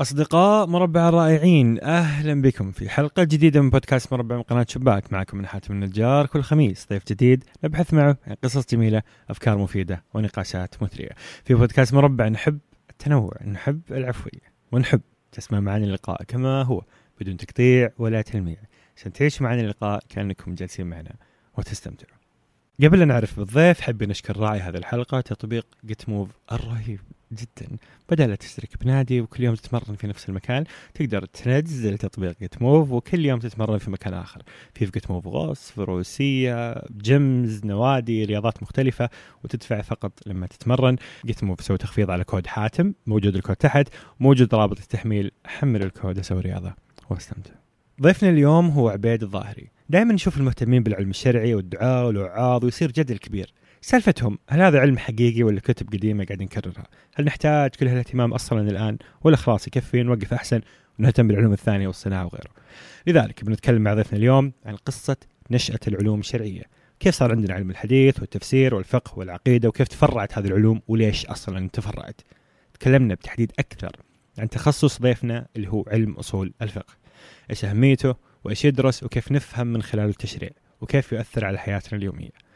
أصدقاء مربع الرائعين أهلا بكم في حلقة جديدة من بودكاست مربع من قناة شباك. معكم من حاتم النجار كل خميس ضيف جديد نبحث معه عن قصص جميلة أفكار مفيدة ونقاشات مثرية. في بودكاست مربع نحب التنوع نحب العفوية ونحب تسمع معنا اللقاء كما هو بدون تقطيع ولا تلميع. عشان تعيش معنا اللقاء كأنكم جالسين معنا وتستمتعوا. قبل أن نعرف بالضيف حبي نشكر راعي هذه الحلقة تطبيق جيت موف الرهيب. جدا. بدل تشترك بنادي وكل يوم تتمرن في نفس المكان تقدر تنزل تطبيق جيت موف وكل يوم تتمرن في مكان آخر. في في جيت موف غوص فروسية gyms نوادي رياضات مختلفة وتدفع فقط لما تتمرن. جيت موف سوي تخفيض على كود حاتم موجود الكود تحت موجود رابط التحميل حمل الكود أسوي رياضة. واستمتع. ضيفنا اليوم هو عبيد الظاهري. دائما نشوف المهتمين بالعلم الشرعي والدعاة والوعاظ ويصير جدل كبير. سالفتهم هل هذا علم حقيقي ولا كتب قديمة قاعدين نكررها؟ هل نحتاج كل هالاهتمام أصلا الآن ولا خلاص يكفي نوقف أحسن ونهتم بالعلوم الثانية والصناعة وغيره؟ لذلك بنتكلم مع ضيفنا اليوم عن قصة نشأة العلوم الشرعية، كيف صار عندنا علم الحديث والتفسير والفقه والعقيدة وكيف تفرعت هذه العلوم وليش أصلا تفرعت؟ تكلمنا بتحديد أكثر عن تخصص ضيفنا اللي هو علم أصول الفقه. إيش أهميته وإيش يدرس وكيف نفهم من خلاله التشريع وكيف يؤثر على حياتنا اليومية.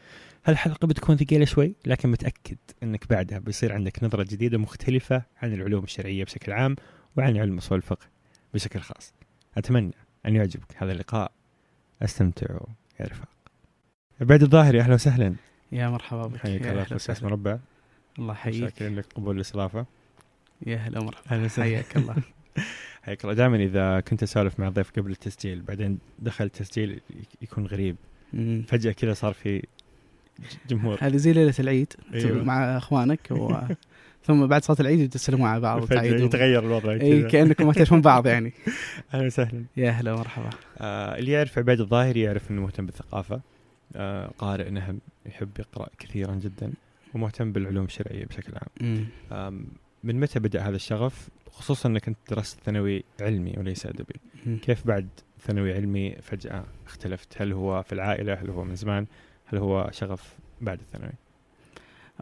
هالحلقة بتكون ثقيلة شوي لكن متأكد أنك بعدها بيصير عندك نظرة جديدة مختلفة عن العلوم الشرعية بشكل عام وعن علم أصول الفقه بشكل خاص. أتمنى أن يعجبك هذا اللقاء. استمتعوا يا رفاق. عبيد الظاهري أهلا وسهلا. يا مرحبا بك. حياك يا الله في وسهلا. مربع. الله يحييك. شاكرين لك قبول الاستضافة. يا هلا مرحبا أهلا وسهلا. حياك الله. حياك الله. دائما إذا كنت أسولف مع ضيف قبل التسجيل بعدين دخل التسجيل يكون غريب. فجأة كذا صار في جمهور. هذه زي ليلة العيد أيوة. مع إخوانك و... ثم بعد صلاة العيد تسلموا على بعض وتعيدوا يتغير الوضع اي كأنكم ما تعرفون بعض يعني. أهلا وسهلا. يا هلا مرحبا آه اللي يعرف عبيد الظاهري يعرف إنه مهتم بالثقافة. آه قارئ نهم يحب يقرأ كثيرا جدا ومهتم بالعلوم الشرعية بشكل عام. آم، من متى بدأ هذا الشغف؟ خصوصا إنك أنت درست ثانوي علمي وليس أدبي. كيف بعد ثانوي علمي فجأة اختلفت؟ هل هو في العائلة؟ هل هو من زمان؟ هل هو شغف بعد الثانوي؟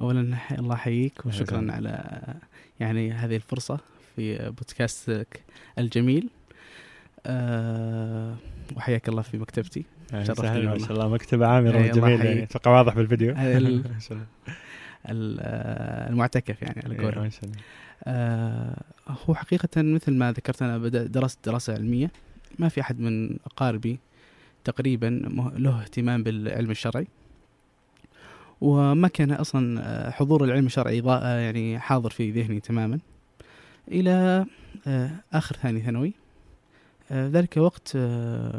اولا الله يحييك وشكرا. على يعني هذه الفرصة في بودكاستك الجميل. أه وحياك الله في مكتبتي. شرفتني وسهلا ما. شاء الله. مكتبة عامرة وجميلة يعني. أتوقع واضح بالفيديو. المعتكف يعني على إيه، قولهم. آه، هو حقيقة مثل ما ذكرت أنا بدأت درست دراسة علمية. ما في أحد من أقاربي تقريبا له اهتمام بالعلم الشرعي. وما كان أصلا آه، حضور العلم الشرعي آه، يعني حاضر في ذهني تماما. إلى آه، آخر ثاني ثانوي ذلك وقت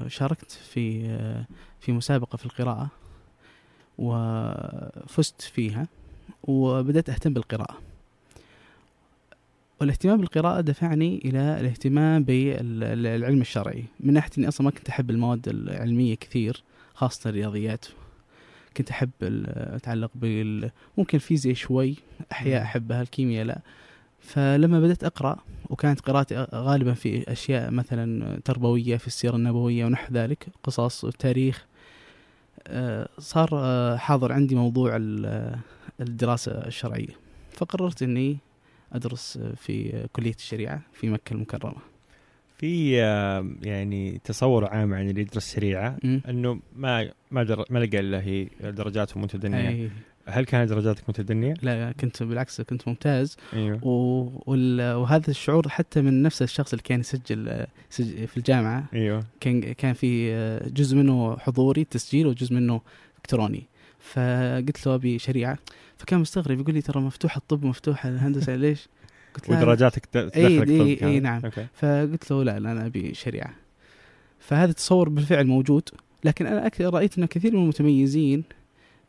شاركت في في مسابقة في القراءة وفزت فيها وبدأت أهتم بالقراءة. والاهتمام بالقراءة دفعني إلى الاهتمام بالعلم الشرعي. من ناحية إني أصلا ما كنت أحب المواد العلمية كثير خاصة الرياضيات. كنت أحب أتعلق بال ممكن الفيزياء شوي أحياء. أحبها الكيمياء لا. فلما بدأت أقرأ وكانت قراءتي غالبا في أشياء مثلا تربوية في السيرة النبوية ونحو ذلك قصص وتاريخ آه، صار آه، حاضر عندي موضوع ال- الدراسة الشرعية. فقررت أني أدرس في كلية الشريعة في مكة المكرمة. في آه، يعني تصور عام عن اللي يدرس شريعة. إنه ما ما در... ما لقى إلا هي درجات متدنية. أي. هل كانت درجاتك متدنية؟ لا كنت بالعكس كنت ممتاز. أيوه. و... وال... وهذا الشعور حتى من نفس الشخص اللي كان يسجل سج... في الجامعة. أيوه. كان كان في جزء منه حضوري تسجيل وجزء منه إلكتروني. فقلت له أبي شريعة فكان مستغرب يقول لي ترى مفتوح الطب مفتوح الهندسة ليش؟ قلت له ودرجاتك ت- تدخلك إي- كانت؟ إي نعم. okay فقلت له لا لا أنا أبي شريعة فهذا التصور بالفعل موجود لكن أنا رأيت أن كثير من المتميزين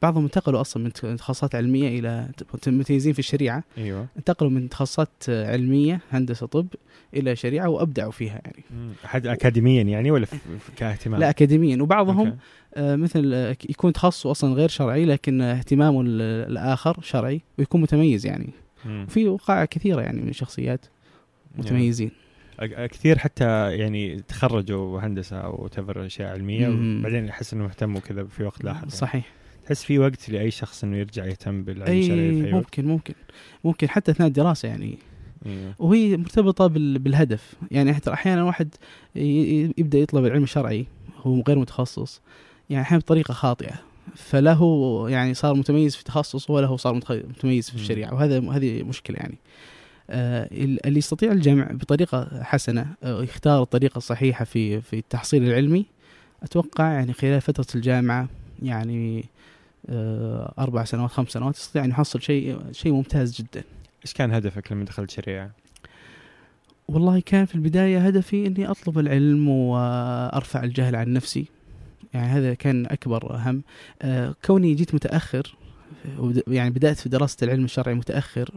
بعضهم انتقلوا أصلا من تخصصات علمية إلى متميزين في الشريعة أيوه انتقلوا من تخصصات علمية هندسة طب إلى شريعة وأبدعوا فيها يعني. حد اكاديميا يعني ولا كاهتمام؟ لا اكاديميا وبعضهم okay. آه، مثل آه، يكون تخصصه أصلا غير شرعي لكن اهتمامه ال- الآخر شرعي ويكون متميز يعني. في وقائع كثيرة يعني من شخصيات متميزين. أ- كثير حتى يعني تخرجوا هندسة أو تفر أشياء علمية. وبعدين يحس انه مهتم وكذا في وقت لاحق. يعني. صحيح. تحس في وقت لأي شخص إنه يرجع يهتم بالعلم الشرعي في أي وقت؟ ممكن ممكن. ممكن حتى أثناء الدراسة يعني. وهي مرتبطة بال- بالهدف. يعني حتى أحيانا واحد ي- ي- يبدأ يطلب العلم الشرعي هو غير متخصص. يعني أحيانا بطريقة خاطئة. فله يعني صار متميز في تخصص ولا هو صار متميز في مم. الشريعة. وهذا هذه مشكلة يعني. آه، ال- اللي يستطيع الجمع بطريقة حسنة آه، يختار الطريقة الصحيحة في في التحصيل العلمي أتوقع يعني خلال فترة الجامعة يعني آه، أربع سنوات خمس سنوات يستطيع أن يحصل شيء شيء ممتاز جدا. إيش كان هدفك لما دخلت شريعه؟ والله كان في البداية هدفي إني أطلب العلم وأرفع الجهل عن نفسي. يعني هذا كان أكبر هم آه، كوني جيت متأخر وبد- يعني بدأت في دراسة العلم الشرعي متأخر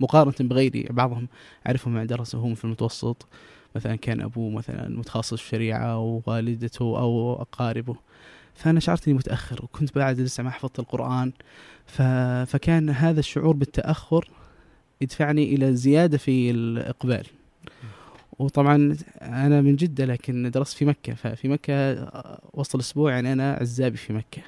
مقارنة بغيري بعضهم أعرفهم درسوا هم في المتوسط. مثلا كان أبوه مثلا متخصص في الشريعة ووالدته أو أقاربه. فأنا شعرت إني متأخر وكنت بعد لسه ما حفظت القرآن. ف... فكان هذا الشعور بالتأخر يدفعني إلى زيادة في الإقبال. وطبعا أنا من جدة لكن درست في مكة. ففي مكة آه، وسط الأسبوع يعني أنا عزابي في مكة.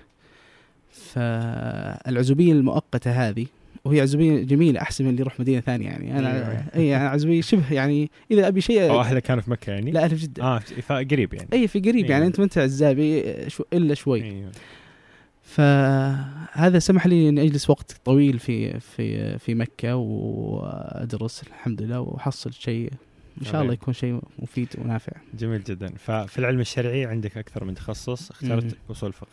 فالعزوبية المؤقتة هذه وهي عزوبية جميلة أحسن من اللي يروح مدينة ثانية يعني. أنا أيوة. أي أنا عزوبية شبه يعني إذا أبي شيء أو اهلك كانوا في مكة يعني؟ لا أهل في جدة. آه فقريب يعني. أي في قريب يعني أيوة. أنت ما أنت عزابي شو إلا شوي. أيوه فهذا سمح لي إني أجلس وقت طويل في في في مكة وأدرس الحمد لله وأحصل شيء إن شاء الله. يكون شيء مفيد ونافع. جميل جدا. ففي العلم الشرعي عندك أكثر من تخصص اخترت مم. أصول فقه.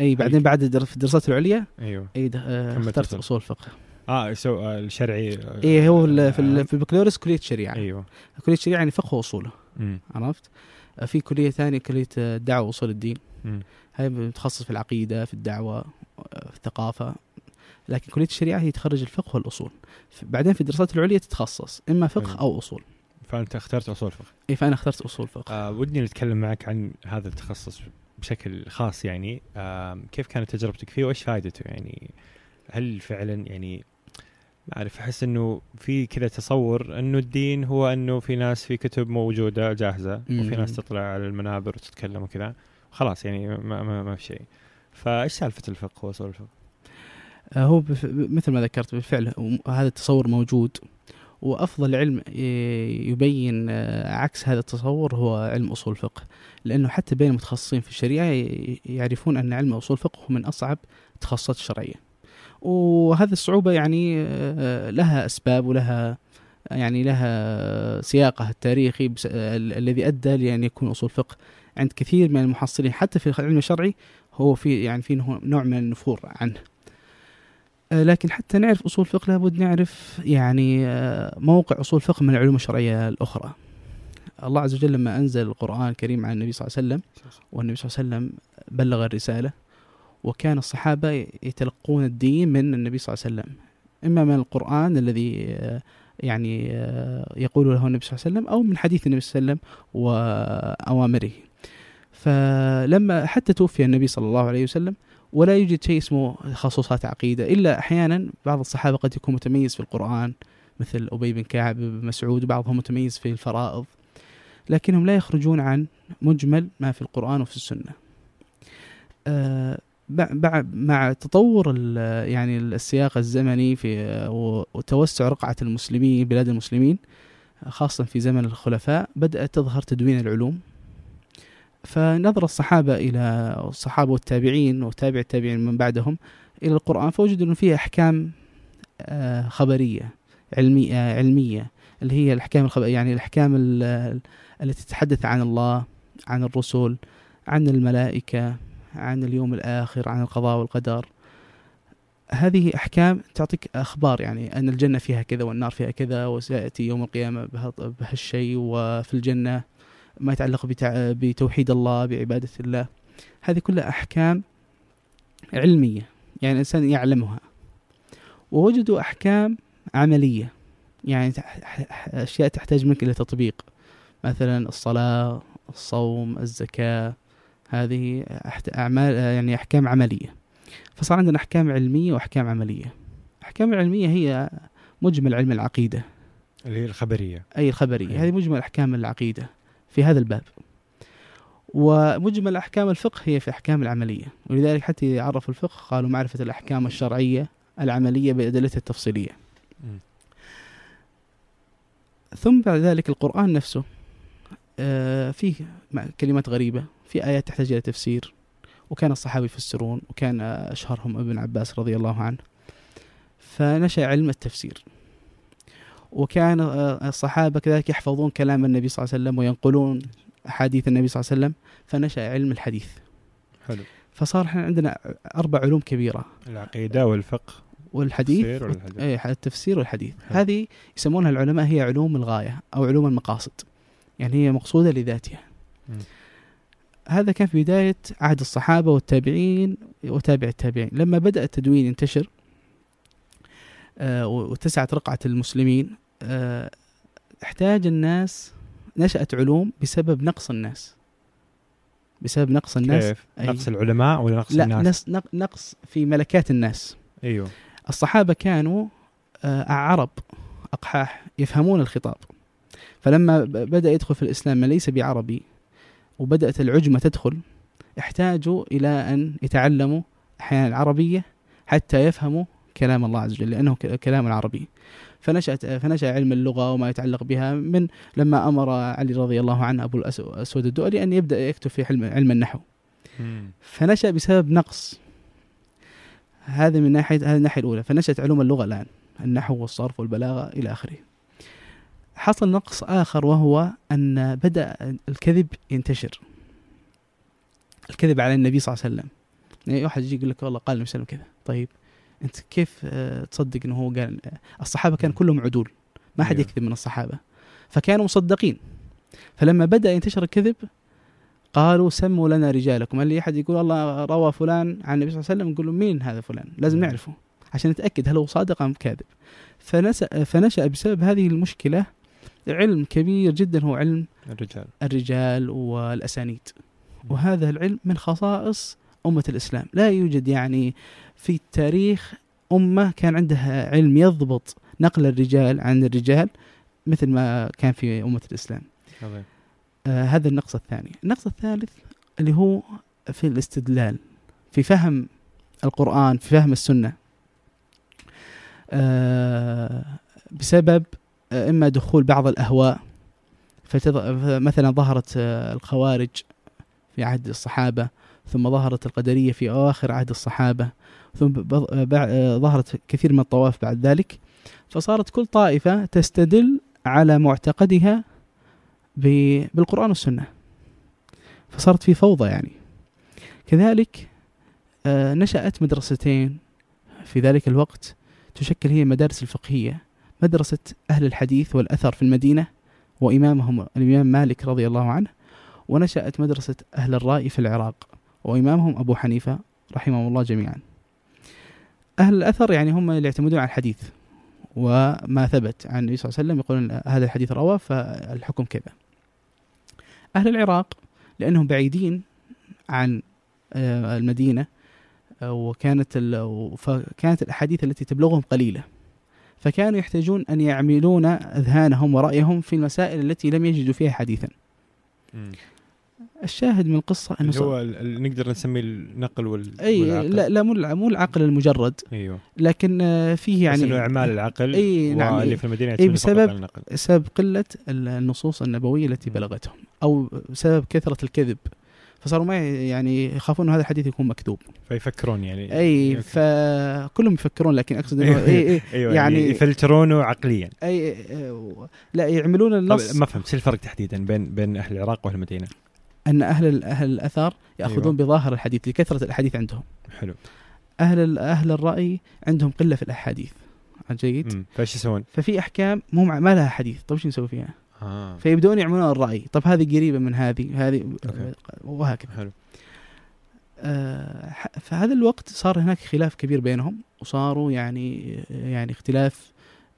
أي بعدين بعد في الدراسات العليا؟ أيوه. أي آه، اخترت أصول. أصول فقه. آه سو آه، الشرعي آه، اي هو في آه، ال- في البكالوريوس كلية شريعة. أيوه. كلية شريعة يعني فقه واصوله. عرفت؟ في كلية ثانية كلية الدعوه وأصول الدين. مم. هاي متخصص في العقيدة في الدعوة في الثقافة. لكن كلية الشريعة هي تخرج الفقه والأصول. بعدين في الدراسات العليا تتخصص إما فقه حلو. أو أصول. فانت اخترت أصول فقه. اي فأنا اخترت أصول فقه. آه ودي نتكلم معك عن هذا التخصص بشكل خاص يعني. آه كيف كانت تجربتك فيه؟ وإيش فائدته يعني؟ هل فعلا يعني ما أعرف أحس إنه في كذا تصور إنه الدين هو إنه في ناس في كتب موجودة جاهزة وفي. ناس تطلع على المنابر وتتكلم وكذا. خلاص يعني ما, ما, ما في شيء. فإيش سالفة الفقه وأصول الفقه؟ آه، هو. مثل ما ذكرت بالفعل هذا التصور موجود. وأفضل علم ي- يبين آه، عكس هذا التصور هو علم أصول الفقه لأنه حتى بين المتخصصين في الشريعة يعرفون أن علم أصول الفقه هو من أصعب التخصصات الشرعية. وهذه الصعوبة يعني آه، لها أسباب ولها يعني لها سياقها التاريخي الذي أدى لأن يكون أصول فقه. عند كثير من المحصلين حتى في العلم الشرعي هو في يعني في نوع- من النفور عنه. آه، لكن حتى نعرف أصول فقه لابد نعرف يعني آه، موقع أصول فقه من العلوم الشرعية الأخرى. الله عز وجل لما أنزل القرآن الكريم عن النبي صلى الله عليه وسلم والنبي صلى الله عليه وسلم بلغ الرسالة وكان الصحابة يتلقون الدين من النبي صلى الله عليه وسلم إما من القرآن الذي آه، يعني آه، يقول له النبي صلى الله عليه وسلم أو من حديث النبي صلى الله عليه وسلم وأوامره. فلما حتى توفي النبي صلى الله عليه وسلم ولا يوجد شيء اسمه تخصصات عقيدة. إلا أحيانا بعض الصحابة قد يكون متميز في القرآن مثل أبي بن كعب بن مسعود وبعضهم متميز في الفرائض لكنهم لا يخرجون عن مجمل ما في القرآن وفي السنة. آه، مع تطور يعني السياق الزمني في وتوسع رقعة المسلمين بلاد المسلمين خاصة في زمن الخلفاء بدأت تظهر تدوين العلوم. فنظر الصحابة إلى الصحابة والتابعين وتابع التابعين من بعدهم إلى القرآن فوجدوا أنه فيه أحكام آه، خبرية علمية علمية اللي هي الأحكام الخبر يعني الأحكام ال- التي تتحدث عن الله عن الرسل عن الملائكة عن اليوم الآخر عن القضاء والقدر. هذه أحكام تعطيك أخبار يعني أن الجنة فيها كذا والنار فيها كذا وسيأتي يوم القيامة بها- بهالشيء وفي الجنة ما يتعلق بتع... بتوحيد الله بعبادة الله. هذه كلها أحكام علمية يعني الإنسان يعلمها. ووجدوا أحكام عملية يعني أشياء تحتاج منك إلى تطبيق. مثلا الصلاة الصوم الزكاة هذه أحت- أعمال يعني أحكام عملية. فصار عندنا أحكام علمية وأحكام عملية. الأحكام العلمية هي مجمل علم العقيدة. اللي هي الخبرية. أي الخبرية. أيوة. هذه مجمل أحكام العقيدة. في هذا الباب. ومجمل أحكام الفقه هي في أحكام العملية. ولذلك حتى يعرفوا الفقه قالوا معرفة الأحكام الشرعية العملية بأدلتها التفصيلية. ثم بعد ذلك القرآن نفسه آه، فيه كلمات غريبة في آيات تحتاج إلى تفسير. وكان الصحابة يفسرون وكان أشهرهم ابن عباس رضي الله عنه. فنشأ علم التفسير. وكان آه، الصحابة كذلك يحفظون كلام النبي صلى الله عليه وسلم وينقلون أحاديث النبي صلى الله عليه وسلم فنشأ علم الحديث. حلو. فصار إحنا عندنا أربع علوم كبيرة. العقيدة والفقه والحديث التفسير والحديث. اي التفسير والحديث. حلو. هذه يسمونها العلماء هي علوم الغاية أو علوم المقاصد. يعني هي مقصودة لذاتها. مم. هذا كان في بداية عهد الصحابة والتابعين وتابع التابعين. لما بدأ التدوين ينتشر آه، واتسعت رقعة المسلمين احتاج الناس نشأت علوم بسبب نقص الناس. بسبب نقص الناس. كيف؟ أي. نقص العلماء ولا نقص لا الناس؟ نقص, نق- نقص في ملكات الناس. أيوه. الصحابة كانوا آه، عرب أقحاح يفهمون الخطاب. فلما ب- بدأ يدخل في الإسلام من ليس بعربي وبدأت العجمة تدخل احتاجوا إلى أن يتعلموا أحيانا العربية حتى يفهموا كلام الله عز وجل لأنه ك- كلام عربي فنشأت فنشأ علم اللغة وما يتعلق بها من لما أمر علي رضي الله عنه أبو الأس- الأسود الدؤلي أن يبدأ يكتب في علم, النحو. فنشأ بسبب نقص. هذا من ناحية هذه الناحية الأولى. فنشأت علوم اللغة الآن النحو والصرف والبلاغة إلى آخره. حصل نقص آخر وهو أن بدأ الكذب ينتشر. الكذب على النبي صلى الله عليه وسلم. يعني واحد يجي يقول لك والله قال النبي صلى الله عليه وسلم كذا. طيب. أنت كيف آه، تصدق أنه هو قال الصحابة كان كلهم عدول ما حد. يكذب من الصحابة. فكانوا مصدقين. فلما بدأ ينتشر الكذب قالوا سموا لنا رجالكم. اللي أحد يقول الله روى فلان عن النبي صلى الله عليه وسلم نقول له مين هذا فلان؟ لازم. نعرفه عشان نتأكد هل هو صادق أم كاذب. فنشأ بسبب هذه المشكلة علم كبير جدا هو علم الرجال. الرجال والأسانيد. وهذا العلم من خصائص أمة الإسلام. لا يوجد يعني في التاريخ أمة كان عندها علم يضبط نقل الرجال عن الرجال مثل ما كان في أمة الإسلام. عظيم. آه هذا النقص الثاني. النقص الثالث اللي هو في الاستدلال في فهم القرآن في فهم السنة. آه بسبب آه إما دخول بعض الأهواء. مثلا ظهرت آه الخوارج في عهد الصحابة ثم ظهرت القدرية في أواخر عهد الصحابة. ثم آه، آه، ظهرت كثير من الطواف بعد ذلك فصارت كل طائفة تستدل على معتقدها بالقرآن والسنة. فصارت في فوضى يعني. كذلك آه، نشأت مدرستين. في ذلك الوقت تشكل هي مدارس الفقهية مدرسة أهل الحديث والأثر في المدينة وإمامهم الإمام مالك رضي الله عنه ونشأت مدرسة أهل الرأي في العراق وإمامهم أبو حنيفة رحمهم الله جميعا. أهل الأثر يعني هم اللي يعتمدون على الحديث. وما ثبت عن النبي صلى الله عليه وسلم يقولون هذا الحديث رواه فالحكم كذا. أهل العراق لأنهم بعيدين عن آه، المدينة آه، وكانت فكانت الأحاديث التي تبلغهم قليلة. فكانوا يحتاجون أن يعملون أذهانهم ورأيهم في المسائل التي لم يجدوا فيها حديثا. الشاهد من اللي صار- هو اللي نقدر نسميه النقل وال والعقل. لا لا مو مو العقل المجرد. أيوه. لكن آه، فيه يعني بس إنه إعمال العقل أي نعم، واللي أي. في المدينة فقط بسبب- على النقل سبب قلة ال- النصوص النبوية التي. بلغتهم أو بسبب كثرة الكذب. فصاروا ما يعني يخافون أن هذا الحديث يكون مكذوب. فيفكرون يعني. أي. فكلهم يفكرون لكن أقصد إنه إي إي أيوه يعني- يعني يفلترونه عقليا. أي لا يعملون النص. ما فهمت الفرق تحديدا بين بين أهل العراق وأهل المدينة؟ أن أهل أهل الأثار يأخذون أيوة. بظاهر الحديث لكثرة الأحاديث عندهم. حلو. أهل أهل الرأي عندهم قلة في الأحاديث. جيد. فايش يسوون؟ ففي أحكام مو مع- ما لها حديث. طيب شو نسوي فيها؟ آه. فيبدون يعملون الرأي. طب هذه قريبة من هذه هذه أوكي. وهكذا. حلو. آه، فهذا الوقت صار هناك خلاف كبير بينهم وصاروا يعني يعني اختلاف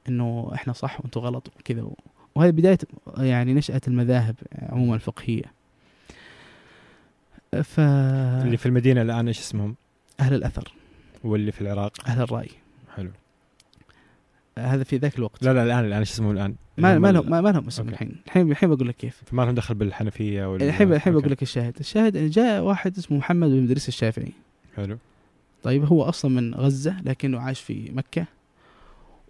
إنه إحنا صح وأنتم غلط وكذا. وهذه بداية يعني نشأة المذاهب عموما الفقهية. فاهل اللي في المدينة الآن إيش اسمهم؟ الأثر. واللي في العراق. أهل الرأي. حلو. هذا في ذاك الوقت. لا لا الآن الآن إيش اسمهم الآن؟ ما ما هم لهم ما, لهم اسم. الحين. الحين الحين بقول لك كيف. ما لهم دخل بالحنفية وال الحين الحين. بقول لك الشاهد. الشاهد جاء واحد اسمه محمد بن إدريس الشافعي. حلو. طيب هو أصلا من غزة لكنه عاش في مكة.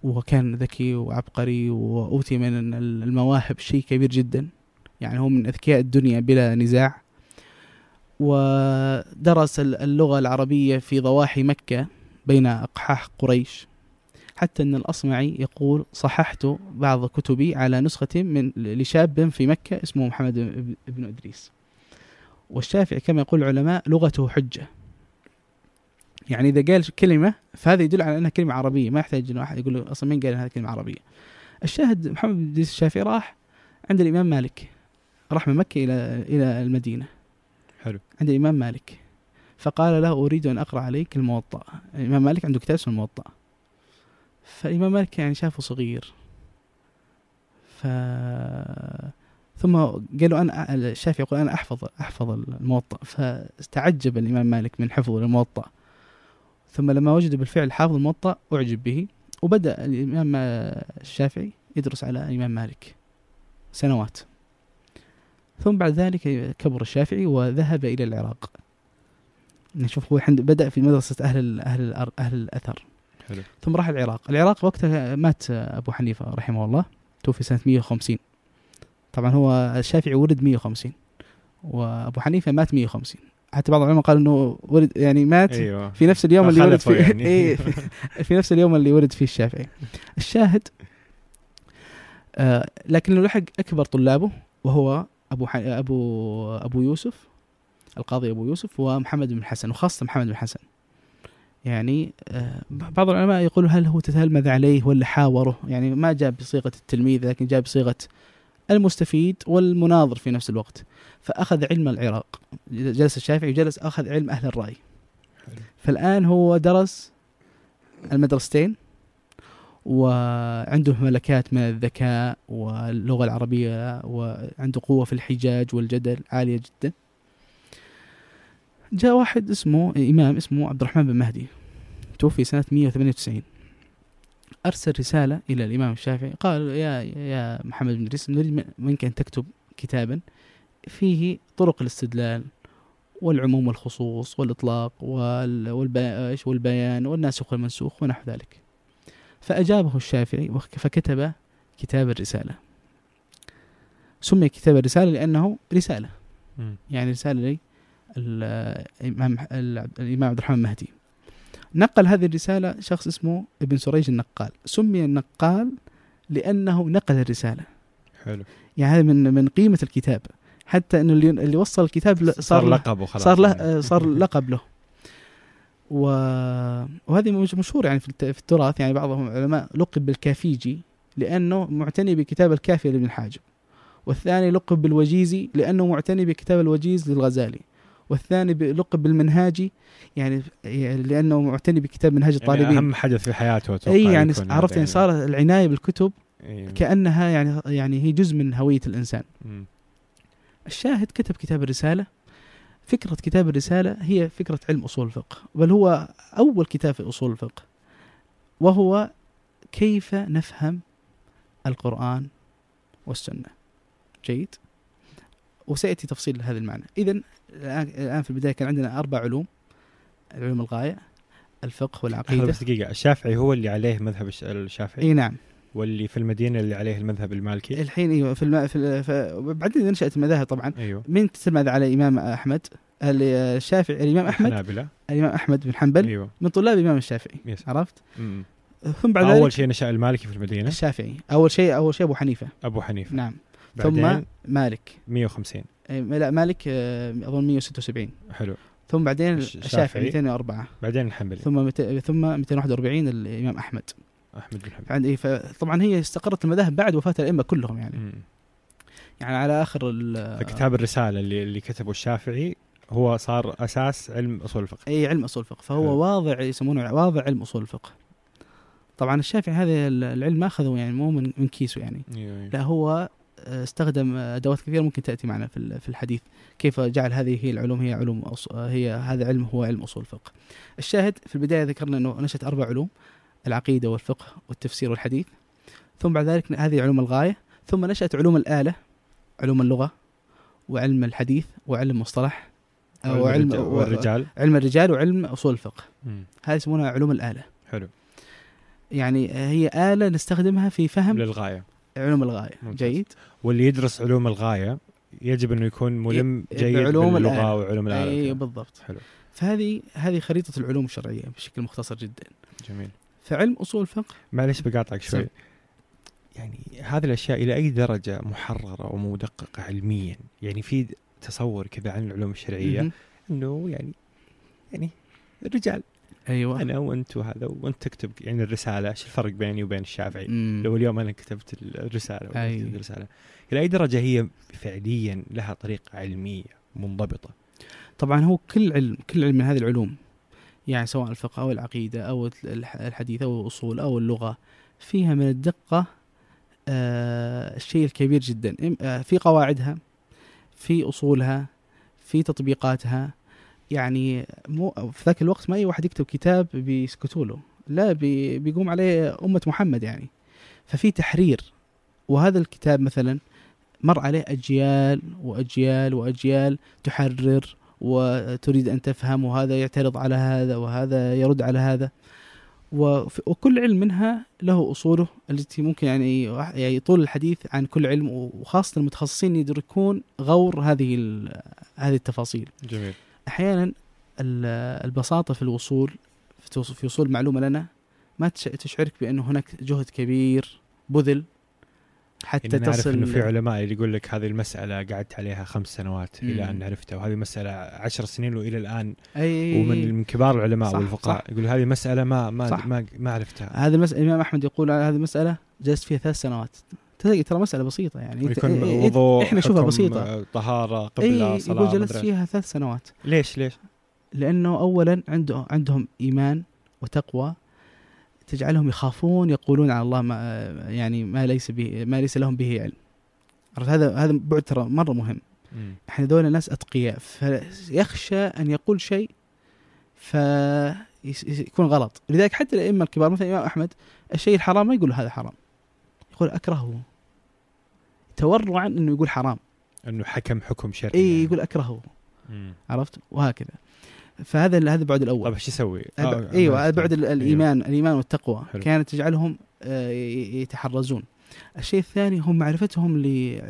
وكان ذكي وعبقري وأوتي من المواهب شيء كبير جدا. يعني هو من أذكياء الدنيا بلا نزاع. ودرس اللغة العربية في ضواحي مكة بين أقحاح قريش حتى أن الأصمعي يقول صححت بعض كتبي على نسخة من لشاب في مكة اسمه محمد بن إدريس. والشافعي كما يقول العلماء لغته حجة. يعني إذا قال كلمة فهذا يدل على أنها كلمة عربية ما يحتاج أن أحد يقول له أصلا مين قال هذه كلمة عربية. الشاهد محمد بن إدريس الشافعي راح عند الإمام مالك راح من مكة إلى إلى المدينة. حلو. عند الإمام مالك. فقال له أريد أن أقرأ عليك الموطأ. الإمام مالك عنده كتاب اسمه الموطأ. فالإمام مالك يعني شافه صغير. ف ثم قالوا أنا الشافعي يقول أنا احفظ أحفظ الموطأ. فاستعجب الإمام مالك من حفظه للموطأ ثم لما وجد بالفعل حافظ الموطأ أعجب به. وبدأ الإمام الشافعي يدرس على الإمام مالك سنوات. ثم بعد ذلك كبر الشافعي وذهب إلى العراق. نشوف هو بدأ في مدرسة أهل أهل أهل الأثر. حلو. ثم راح العراق. العراق وقتها مات أبو حنيفة رحمه الله توفي سنة 150 طبعا هو الشافعي ولد 150 وأبو حنيفة مات 150 حتى بعض العلماء قالوا إنه ولد يعني مات أيوة. في نفس اليوم اللي ولد فيه. يعني. إيه. في نفس اليوم اللي ولد فيه الشافعي. الشاهد آه لكنه لحق أكبر طلابه وهو أبو أبو أبو يوسف القاضي أبو يوسف ومحمد بن حسن وخاصة محمد بن حسن. يعني آه، بعض العلماء يقولوا هل هو تتلمذ عليه ولا حاوره؟ يعني ما جاء بصيغة التلميذ لكن جاء بصيغة المستفيد والمناظر في نفس الوقت. فأخذ علم العراق جلس الشافعي وجلس أخذ علم أهل الرأي. فالآن هو درس المدرستين. وعنده ملكات من الذكاء واللغة العربية وعنده قوة في الحجاج والجدل عالية جدا. جاء واحد اسمه إمام اسمه عبد الرحمن بن مهدي. توفي سنة 198 أرسل رسالة إلى الإمام الشافعي قال يا يا محمد بن إدريس نريد منك أن تكتب كتابا فيه طرق الاستدلال والعموم والخصوص والإطلاق والبيان والناسخ والمنسوخ ونحو ذلك. فأجابه الشافعي فكتب كتاب الرسالة. سمي كتاب الرسالة لأنه رسالة. يعني رسالة الإمام الإمام عبد الرحمن المهدي. نقل هذه الرسالة شخص اسمه ابن سريج النقال. سمي النقال لأنه نقل الرسالة. حلو. يعني هذا من من قيمة الكتاب. حتى إنه اللي, وصل الكتاب صار, صار لقب وخلاص صار له يعني. صار لقب له. و... وهذه مشهور يعني في التراث يعني بعضهم العلماء لقب بالكافيجي لأنه معتني بكتاب الكافيه لابن حاجب والثاني لقب بالوجيزي لأنه معتني بكتاب الوجيز للغزالي. والثاني لقب بالمنهاجي يعني لأنه معتني بكتاب منهاج يعني الطالبين. يعني أهم حدث في حياته أتوقع إي يعني عرفت يعني صار العناية بالكتب أيه. كأنها يعني يعني هي جزء من هوية الإنسان. م. الشاهد كتب كتاب الرسالة فكرة كتاب الرسالة هي فكرة علم أصول الفقه بل هو أول كتاب في أصول الفقه وهو كيف نفهم القرآن والسنة. جيد؟ وسيأتي تفصيل هذا المعنى. اذا الان في البداية كان عندنا أربع علوم علوم الغاية الفقه والعقيدة. بس دقيقة الشافعي هو اللي عليه مذهب الشافعي؟ إي نعم. واللي في المدينة اللي عليه المذهب المالكي. الحين إيوه في, الم... في, ال... في... بعدين نشات المذاهب طبعا. أيوه. مين تتلمذ على الامام أحمد؟ الشافعي الإمام أحمد؟ الحنابلة. الإمام أحمد بن حنبل. أيوه. من طلاب الإمام الشافعي. يس. عرفت؟ مم. ثم بعد أول شيء نشأ المالكي في المدينة. الشافعي. أول شيء أول شيء أبو حنيفة. أبو حنيفة. نعم. ثم مالك. 150 لا مالك آه، أظن 176 حلو. ثم بعدين الشافعي 204 بعدين الحنبلي. ثم مت... ثم 241 الإمام أحمد. أحمد بن حنبل. عند فطبعا هي استقرت المذاهب بعد وفاة الأئمة كلهم يعني. م. يعني على آخر فكتاب الرسالة اللي اللي كتبه الشافعي هو صار أساس علم أصول الفقه. اي علم أصول الفقه. فهو حلو. واضع يسمونه واضع علم أصول الفقه. طبعا الشافعي هذا العلم ما أخذه يعني مو من من كيسه يعني. أيوة. لا هو استخدم أدوات كثيرة ممكن تأتي معنا في في الحديث. كيف جعل هذه هي العلوم؟ هي علوم هي هذا علم هو علم أصول الفقه. الشاهد في البداية ذكرنا إنه نشأت أربع علوم. العقيدة والفقه والتفسير والحديث. ثم بعد ذلك هذه علوم الغاية. ثم نشأت علوم الآلة علوم اللغة وعلم الحديث وعلم مصطلح وعلم والرجال. علم الرجال وعلم أصول الفقه. هذه يسمونها علوم الآلة. حلو. يعني هي آلة نستخدمها في فهم للغاية. علوم الغاية. ممتاز. جيد. واللي يدرس علوم الغاية يجب أنه يكون ملم جيد بعلوم باللغة الآلة. وعلوم أي كذا. بالضبط. حلو. فهذه هذه خريطة العلوم الشرعية بشكل مختصر جدا. جميل. فعلم أصول الفقه معلش بقاطعك شوي سم. يعني هذه الأشياء إلى أي درجة محررة ومدققة علميا يعني في تصور كذا عن العلوم الشرعية مهم. إنه يعني يعني الرجال أيوة أنا وأنت وهذا وأنت تكتب يعني الرسالة إيش الفرق بيني وبين الشافعي مم. لو اليوم أنا كتبت الرسالة أي. كتبت الرسالة إلى أي درجة هي فعليا لها طريقة علمية منضبطة طبعا هو كل علم كل علم من هذه العلوم يعني سواء الفقه أو العقيدة أو الح- الحديث أو الأصول أو اللغة فيها من الدقة آه الشيء الكبير جدا. آه في قواعدها في أصولها في تطبيقاتها. يعني مو في ذاك الوقت ما أي واحد يكتب كتاب بيسكتوا له لا بي بيقوم عليه أمة محمد يعني. ففي تحرير. وهذا الكتاب مثلا مر عليه أجيال وأجيال وأجيال تحرر وتريد أن تفهم وهذا يعترض على هذا وهذا يرد على هذا. وكل علم منها له أصوله التي ممكن يعني يعني طول الحديث عن كل علم وخاصة المتخصصين يدركون غور هذه هذه التفاصيل. جميل. أحيانا ال- البساطة في الوصول في وصول معلومه لنا ما تش- تشعرك بأنه هناك جهد كبير بذل. حتى نعرف تصل إنه في علماء اللي يقول لك هذه المسألة قعدت عليها خمس سنوات مم. إلى أن عرفتها وهذه مسألة عشر سنين وإلى الآن. أي ومن من كبار العلماء صح، والفقهاء يقول هذه مسألة ما ما صح. ما, ما عرفتها. هذه المسألة الإمام أحمد يقول على هذه المسألة جلست فيها ثلاث سنوات. تلاقي ترى مسألة بسيطة يعني. إيه- وضوء إحنا نشوفها آه، طهارة قبلة أي صلاة يقول جلست فيها ثلاث سنوات. ليش ليش؟ لأنه أولا عنده عندهم إيمان وتقوى تجعلهم يخافون يقولون على الله ما يعني ما ليس به ما ليس لهم به علم. عرفت؟ هذا هذا بعد ترى مرة مهم. إحنا دول ناس أتقياء فيخشى أن يقول شيء فيكون غلط. لذلك حتى الأئمة الكبار مثل الإمام أحمد الشيء الحرام ما يقول هذا حرام. يقول أكرهه. تورعا إنه يقول حرام. إنه حكم حكم شرعي اي يعني. يقول أكرهه. عرفت؟ وهكذا. فهذا هذا البعد الأول طيب إيش يسوي؟ الب- آه، أيوه آه، بعد ال- الايمان الإيمان والتقوى حلو. كانت تجعلهم آه، يتحرزون الشيء الثاني هم معرفتهم ل-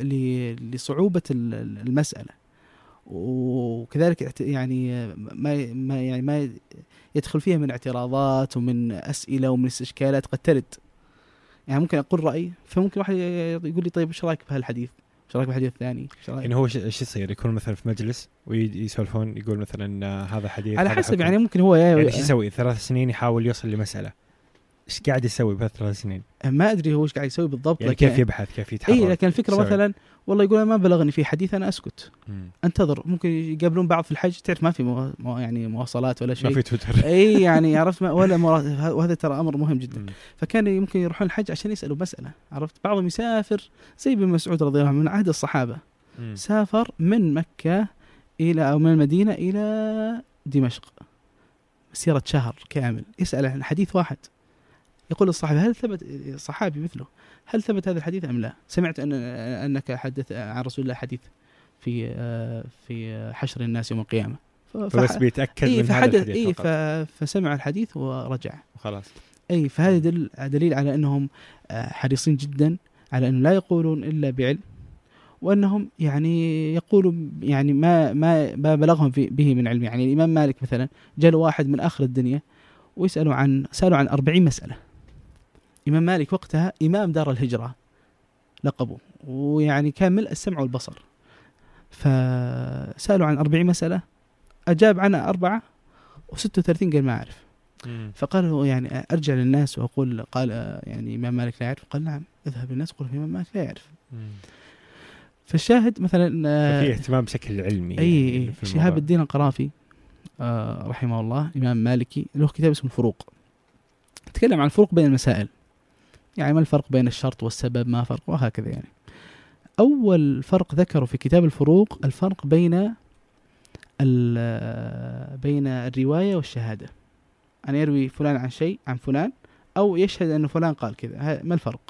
ل- لصعوبة ال- ال- المسألة وكذلك يعني ما ما يعني ما يدخل فيها من اعتراضات ومن أسئلة ومن استشكالات قد ترد يعني ممكن أقول رأي فممكن واحد يقول لي طيب إيش رأيك بهالحديث؟ إيش رأيك بالحديث الثاني؟ يعني هو ش- إيش يصير؟ يكون مثلا في مجلس ويسولفون يقول مثلا آه، هذا حديث على هذا حسب حكم. يعني ممكن هو يعني إيش يسوي؟ ثلاث سنين يحاول يوصل لمسألة إيش قاعد يسوي بثلاث سنين؟ ما أدري هو إيش قاعد يسوي بالضبط يعني لكن كيف يبحث؟ كيف يتحرك؟ اي لكن الفكرة يسوي؟ مثلا والله يقول ما بلغني في حديث أنا أسكت مم. أنتظر ممكن يقابلون بعض في الحج تعرف ما في مو مو- يعني مواصلات ولا ما شيء في تويتر إي يعني عرفت ما ولا مرا... وهذا ترى أمر مهم جدا مم. فكان يمكن يروحون الحج عشان يسألوا مسألة عرفت بعضهم يسافر زي ابن مسعود رضي الله عنه من عهد الصحابة مم. سافر من مكة إلى أو من المدينة إلى دمشق مسيرة شهر كامل يسأل عن حديث واحد يقول الصحابي هل ثبت صحابي مثله؟ هل ثبت هذا الحديث أم لا؟ سمعت أن أنك حدث عن رسول الله حديث في في حشر الناس يوم القيامة. فبس بيتأكد اي من هذا الحديث فقط. ف- فسمع الحديث ورجع. خلاص. اي فهذا دل دليل على أنهم آه، حريصين جدا على انه لا يقولون إلا بعلم وأنهم يعني يقولوا يعني ما ما ما بلغهم في- به من علم. يعني الإمام مالك مثلا جاء واحد من آخر الدنيا ويسألوا عن سألوا عن 40 مسألة. الامام مالك وقتها إمام دار الهجرة لقبه ويعني كان ملء السمع والبصر فسألوا عن 40 مسألة أجاب عنها أربعة و36 قال ما أعرف مم. فقال له يعني أرجع للناس وأقول قال يعني إمام مالك لا يعرف قال نعم اذهب للناس قل الامام مالك لا يعرف مم. فالشاهد مثلا آه، ففي اهتمام بشكل علمي إي يعني في شهاب. الدين القرافي آه رحمه الله إمام مالكي له كتاب اسمه الفروق تكلم عن الفروق بين المسائل يعني ما الفرق بين الشرط والسبب؟ ما فرق وهكذا يعني. أول فرق ذكره في كتاب الفروق الفرق بين بين الرواية والشهادة. أن يروي فلان عن شيء عن فلان أو يشهد أن فلان قال كذا. ما الفرق؟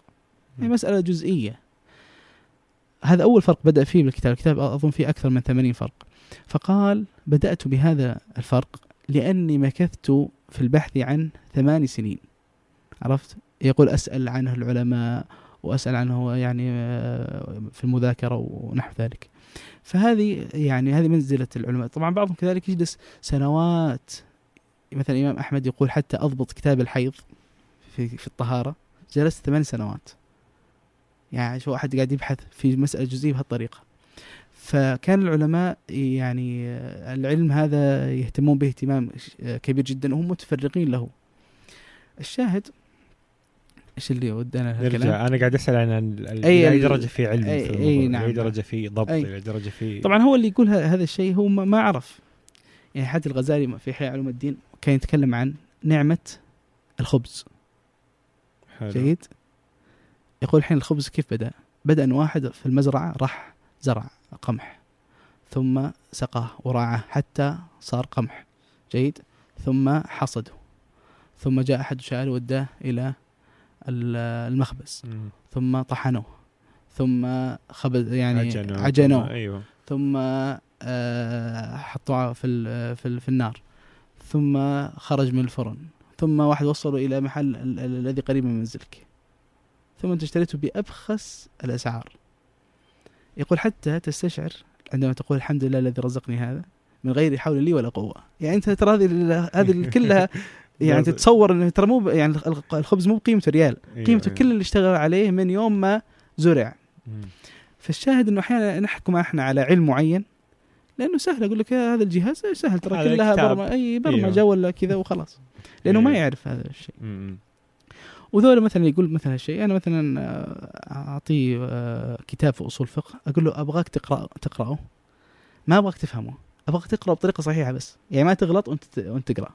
هي مم. مسألة جزئية. هذا أول فرق بدأ فيه بالكتاب الكتاب. أظن فيه أكثر من 80 فرق. فقال بدأت بهذا الفرق لأني مكثت في البحث عن ثمان سنين. عرفت؟ يقول أسأل عنه العلماء وأسأل عنه يعني آه، في المذاكرة ونحو ذلك. فهذه يعني هذه منزلة العلماء. طبعا بعضهم كذلك يجلس سنوات. مثلا الإمام أحمد يقول حتى أضبط كتاب الحيض في, في الطهارة جلست ثمان سنوات. يعني شو أحد قاعد يبحث في مسألة جزئية بهالطريقة. فكان العلماء يعني آه، العلم هذا يهتمون به اهتمام آه، كبير جدا وهم متفرغين له. الشاهد إيش اللي ودنا نرجع. أنا قاعد أسأل عن ال- أي أي درجة في علم أي- في أي نعم، أي. درجة في ضبط؟ أي. اي درجة في طبعا هو اللي يقول هذا الشيء هو ما عرف. يعني حتى الغزالي في احياء علوم الدين كان يتكلم عن نعمة الخبز. حلو. جيد؟ يقول الحين الخبز كيف بدأ؟ بدأ أن واحد في المزرعة راح زرع قمح ثم سقاه وراعه حتى صار قمح. جيد؟ ثم حصده. ثم جاء أحد شاعر وداه إلى ال- المخبز. مم. ثم طحنوه. ثم خبز يعني عجنوا. عجنوه. أيوه. ثم آه، حطوه في في في النار. ثم خرج من الفرن. ثم واحد وصله إلى محل ال- ال- الذي قريب من منزلك. ثم انت اشتريته بأبخس الأسعار. يقول حتى تستشعر عندما تقول الحمد لله الذي رزقني هذا من غير حول لي ولا قوة. يعني أنت ترى هذه هذه كلها يعني. تتصور انه ترى مو يعني الخبز مو بقيمته ريال أيوة، قيمته أيوة. كل اللي اشتغل عليه من يوم ما زرع. فالشاهد إنه أحيانا نحكم إحنا على علم معين لأنه سهل أقول لك هذا الجهاز سهل ترى كلها. برمجة أي برمجة. ولا كذا وخلاص لأنه ما أيوه. يعرف هذا الشيء. وذولا مثلا يقول مثلا الشيء أنا مثلا آه، أعطيه آه، كتاب في أصول فقه أقول له أبغاك تقرا تقرأه ما أبغاك تفهمه أبغاك تقرا بطريقة صحيحة بس يعني ما تغلط وأنت وأنت تقرأ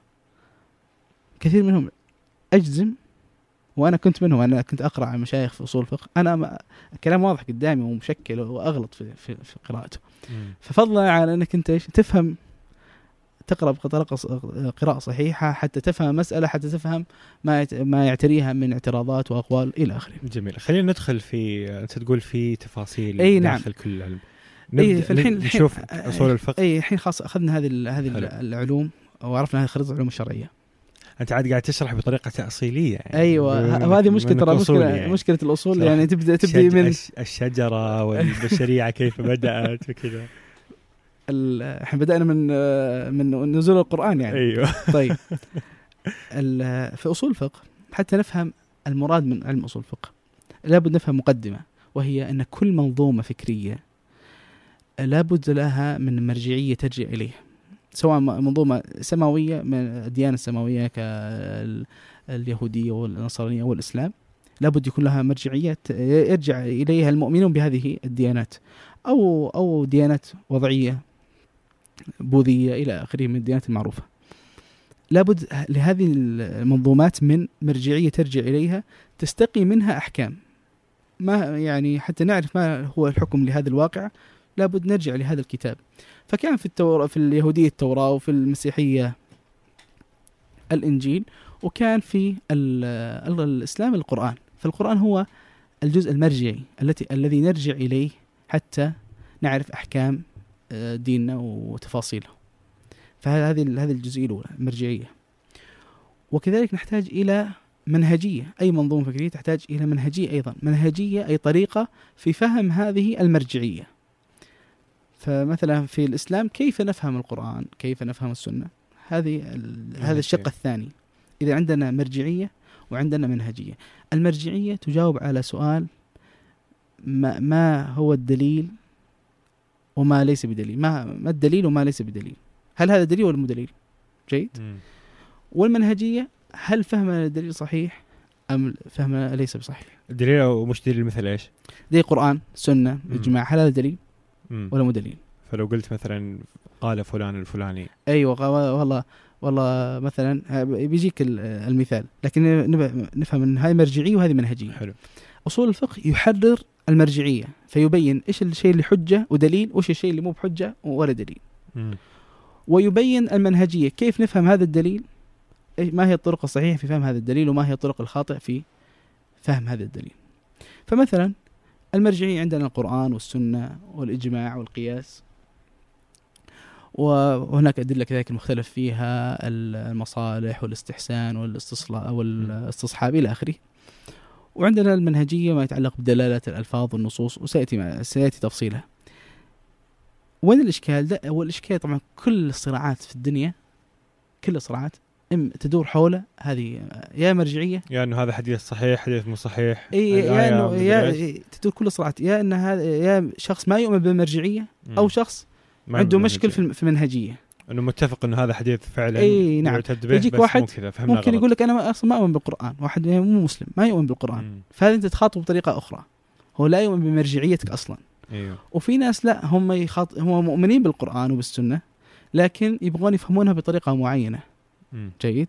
كثير منهم أجزم وأنا كنت منهم أنا كنت أقرأ على مشايخ في أصول الفقه أنا ما الكلام واضح قدامي ومشكل وأغلط في في, في قراءته. ففضلا على إنك أنت إيش تفهم تقرأ قراءة صحيحة حتى تفهم مسألة حتى تفهم ما ما يعتريها من اعتراضات وأقوال إلى آخره. جميل خلينا ندخل في أنت تقول في تفاصيل أي نعم. داخل كل علم إي فالحين نشوف الحين- أصول الفقه إي الحين خلاص أخذنا هذه هذه. العلوم وعرفنا هذه خريطة العلوم الشرعية. أنت عاد قاعد تشرح بطريقة تأصيلية يعني أيوه بما ه- إنك- وهذه بما مشكلة ترى مشكله يعني. مشكلة الأصول. يعني تبدا تبدي من الش- الشجرة والبشريه كيف بدأت وكذا ال- الحين بدأنا من من نزول القرآن يعني. أيوه طيب ال- في أصول الفقه حتى نفهم المراد من علم أصول الفقه لابد نفهم مقدمة وهي أن كل منظومة فكرية لابد لها من مرجعية ترجع إليها سواء منظومة سماوية من الديانة السماوية كاليهوديه والنصرانية والإسلام. لابد يكون لها مرجعيه يرجع إليها المؤمنون بهذه الديانات. أو أو ديانات وضعية بوذية إلى آخره من الديانات المعروفة. لابد لهذه المنظومات من مرجعية ترجع إليها تستقي منها أحكام. ما يعني حتى نعرف ما هو الحكم لهذا الواقع. لابد نرجع لهذا الكتاب. فكان في التوراة في اليهودية التوراة وفي المسيحية الإنجيل وكان في ال- ال- الإسلام القرآن. فالقرآن هو الجزء المرجعي التي الذي نرجع إليه حتى نعرف أحكام آه، ديننا وتفاصيله. فهذه هذه الجزئية الأولى المرجعية. وكذلك نحتاج إلى منهجية أي منظومة فكرية تحتاج إلى منهجية أيضا. منهجية أي طريقة في فهم هذه المرجعية. فمثلا في الإسلام كيف نفهم القرآن؟ كيف نفهم السنة؟ هذه هذا الشق الثاني. إذا عندنا مرجعية وعندنا منهجية. المرجعية تجاوب على سؤال ما, ما هو الدليل وما ليس بدليل؟ ما, ما الدليل وما ليس بدليل؟ هل هذا دليل ولا مو دليل؟ جيد؟ مم. والمنهجية هل فهمنا الدليل صحيح أم فهمنا ليس بصحيح؟ الدليل ومش دليل مثل إيش؟ زي قرآن سنة مم. إجماع هل هذا دليل. ولا مو دليل. فلو قلت مثلا قال فلان الفلاني. أيوه والله والله مثلا بيجيك ال- المثال. لكن نفهم إن هذه مرجعية وهذه منهجية. حلو. أصول الفقه يحرر المرجعية فيبين إيش الشيء اللي حجة ودليل وإيش الشيء اللي مو بحجة ولا دليل. مم. ويبين المنهجية كيف نفهم هذا الدليل ما هي الطرق الصحيحة في فهم هذا الدليل وما هي الطرق الخاطئة في فهم هذا الدليل. فمثلا المرجعيه عندنا القرآن والسنة والإجماع والقياس. وهناك أدلة كذلك المختلف فيها المصالح والاستحسان والاستصحاب إلى آخره. وعندنا المنهجية ما يتعلق بدلالة الألفاظ والنصوص وسيأتي سيأتي تفصيلها. وين الإشكال؟ ده هو الإشكال طبعا كل الصراعات في الدنيا كل الصراعات تدور حول هذه يا مرجعية. يا يعني إنه هذا حديث صحيح حديث مو صحيح. إي يا إنه يا تدور كل الصراعات يا ان هذا يا شخص ما يؤمن بالمرجعية أو شخص عنده مشكل في المنهجية. إنه متفق إنه هذا حديث فعلا إي نعم. يجيك واحد ممكن يقول لك أنا أصلا ما أؤمن بالقرآن. واحد مو مسلم ما يؤمن بالقرآن. فهذا أنت تخاطبه بطريقة أخرى. هو لا يؤمن بمرجعيتك أصلا. أيوه. وفي ناس لا هم يخاط... هم مؤمنين بالقرآن وبالسنة لكن يبغون يفهمونها بطريقة معينة. مم. جيد.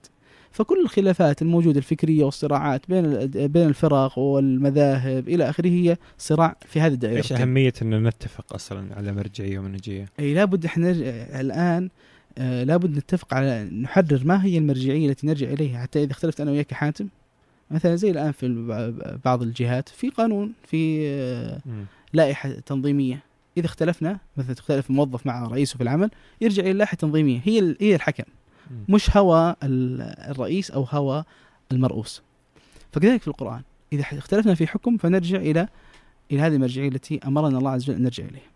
فكل الخلافات الموجودة الفكرية والصراعات بين بين الفرق والمذاهب إلى آخره هي صراع في هذه الدائرة. إيش أهمية ان نتفق أصلا على مرجعية ومنهجية؟ أي لابد إحنا الآن آه لابد نتفق على نحرر ما هي المرجعية التي نرجع إليها حتى إذا اختلفت أنا وياك حاتم. مثلا زي الآن في بعض الجهات في قانون في آه لائحة تنظيمية. إذا اختلفنا مثلا تختلف موظف مع رئيسه في العمل يرجع إلى اللائحة التنظيمية هي هي الحكم. مش هوى الرئيس أو هوى المرؤوس. فكذلك في القرآن إذا اختلفنا في حكم فنرجع إلى إلى هذه المرجعية التي أمرنا الله عز وجل أن نرجع إليها.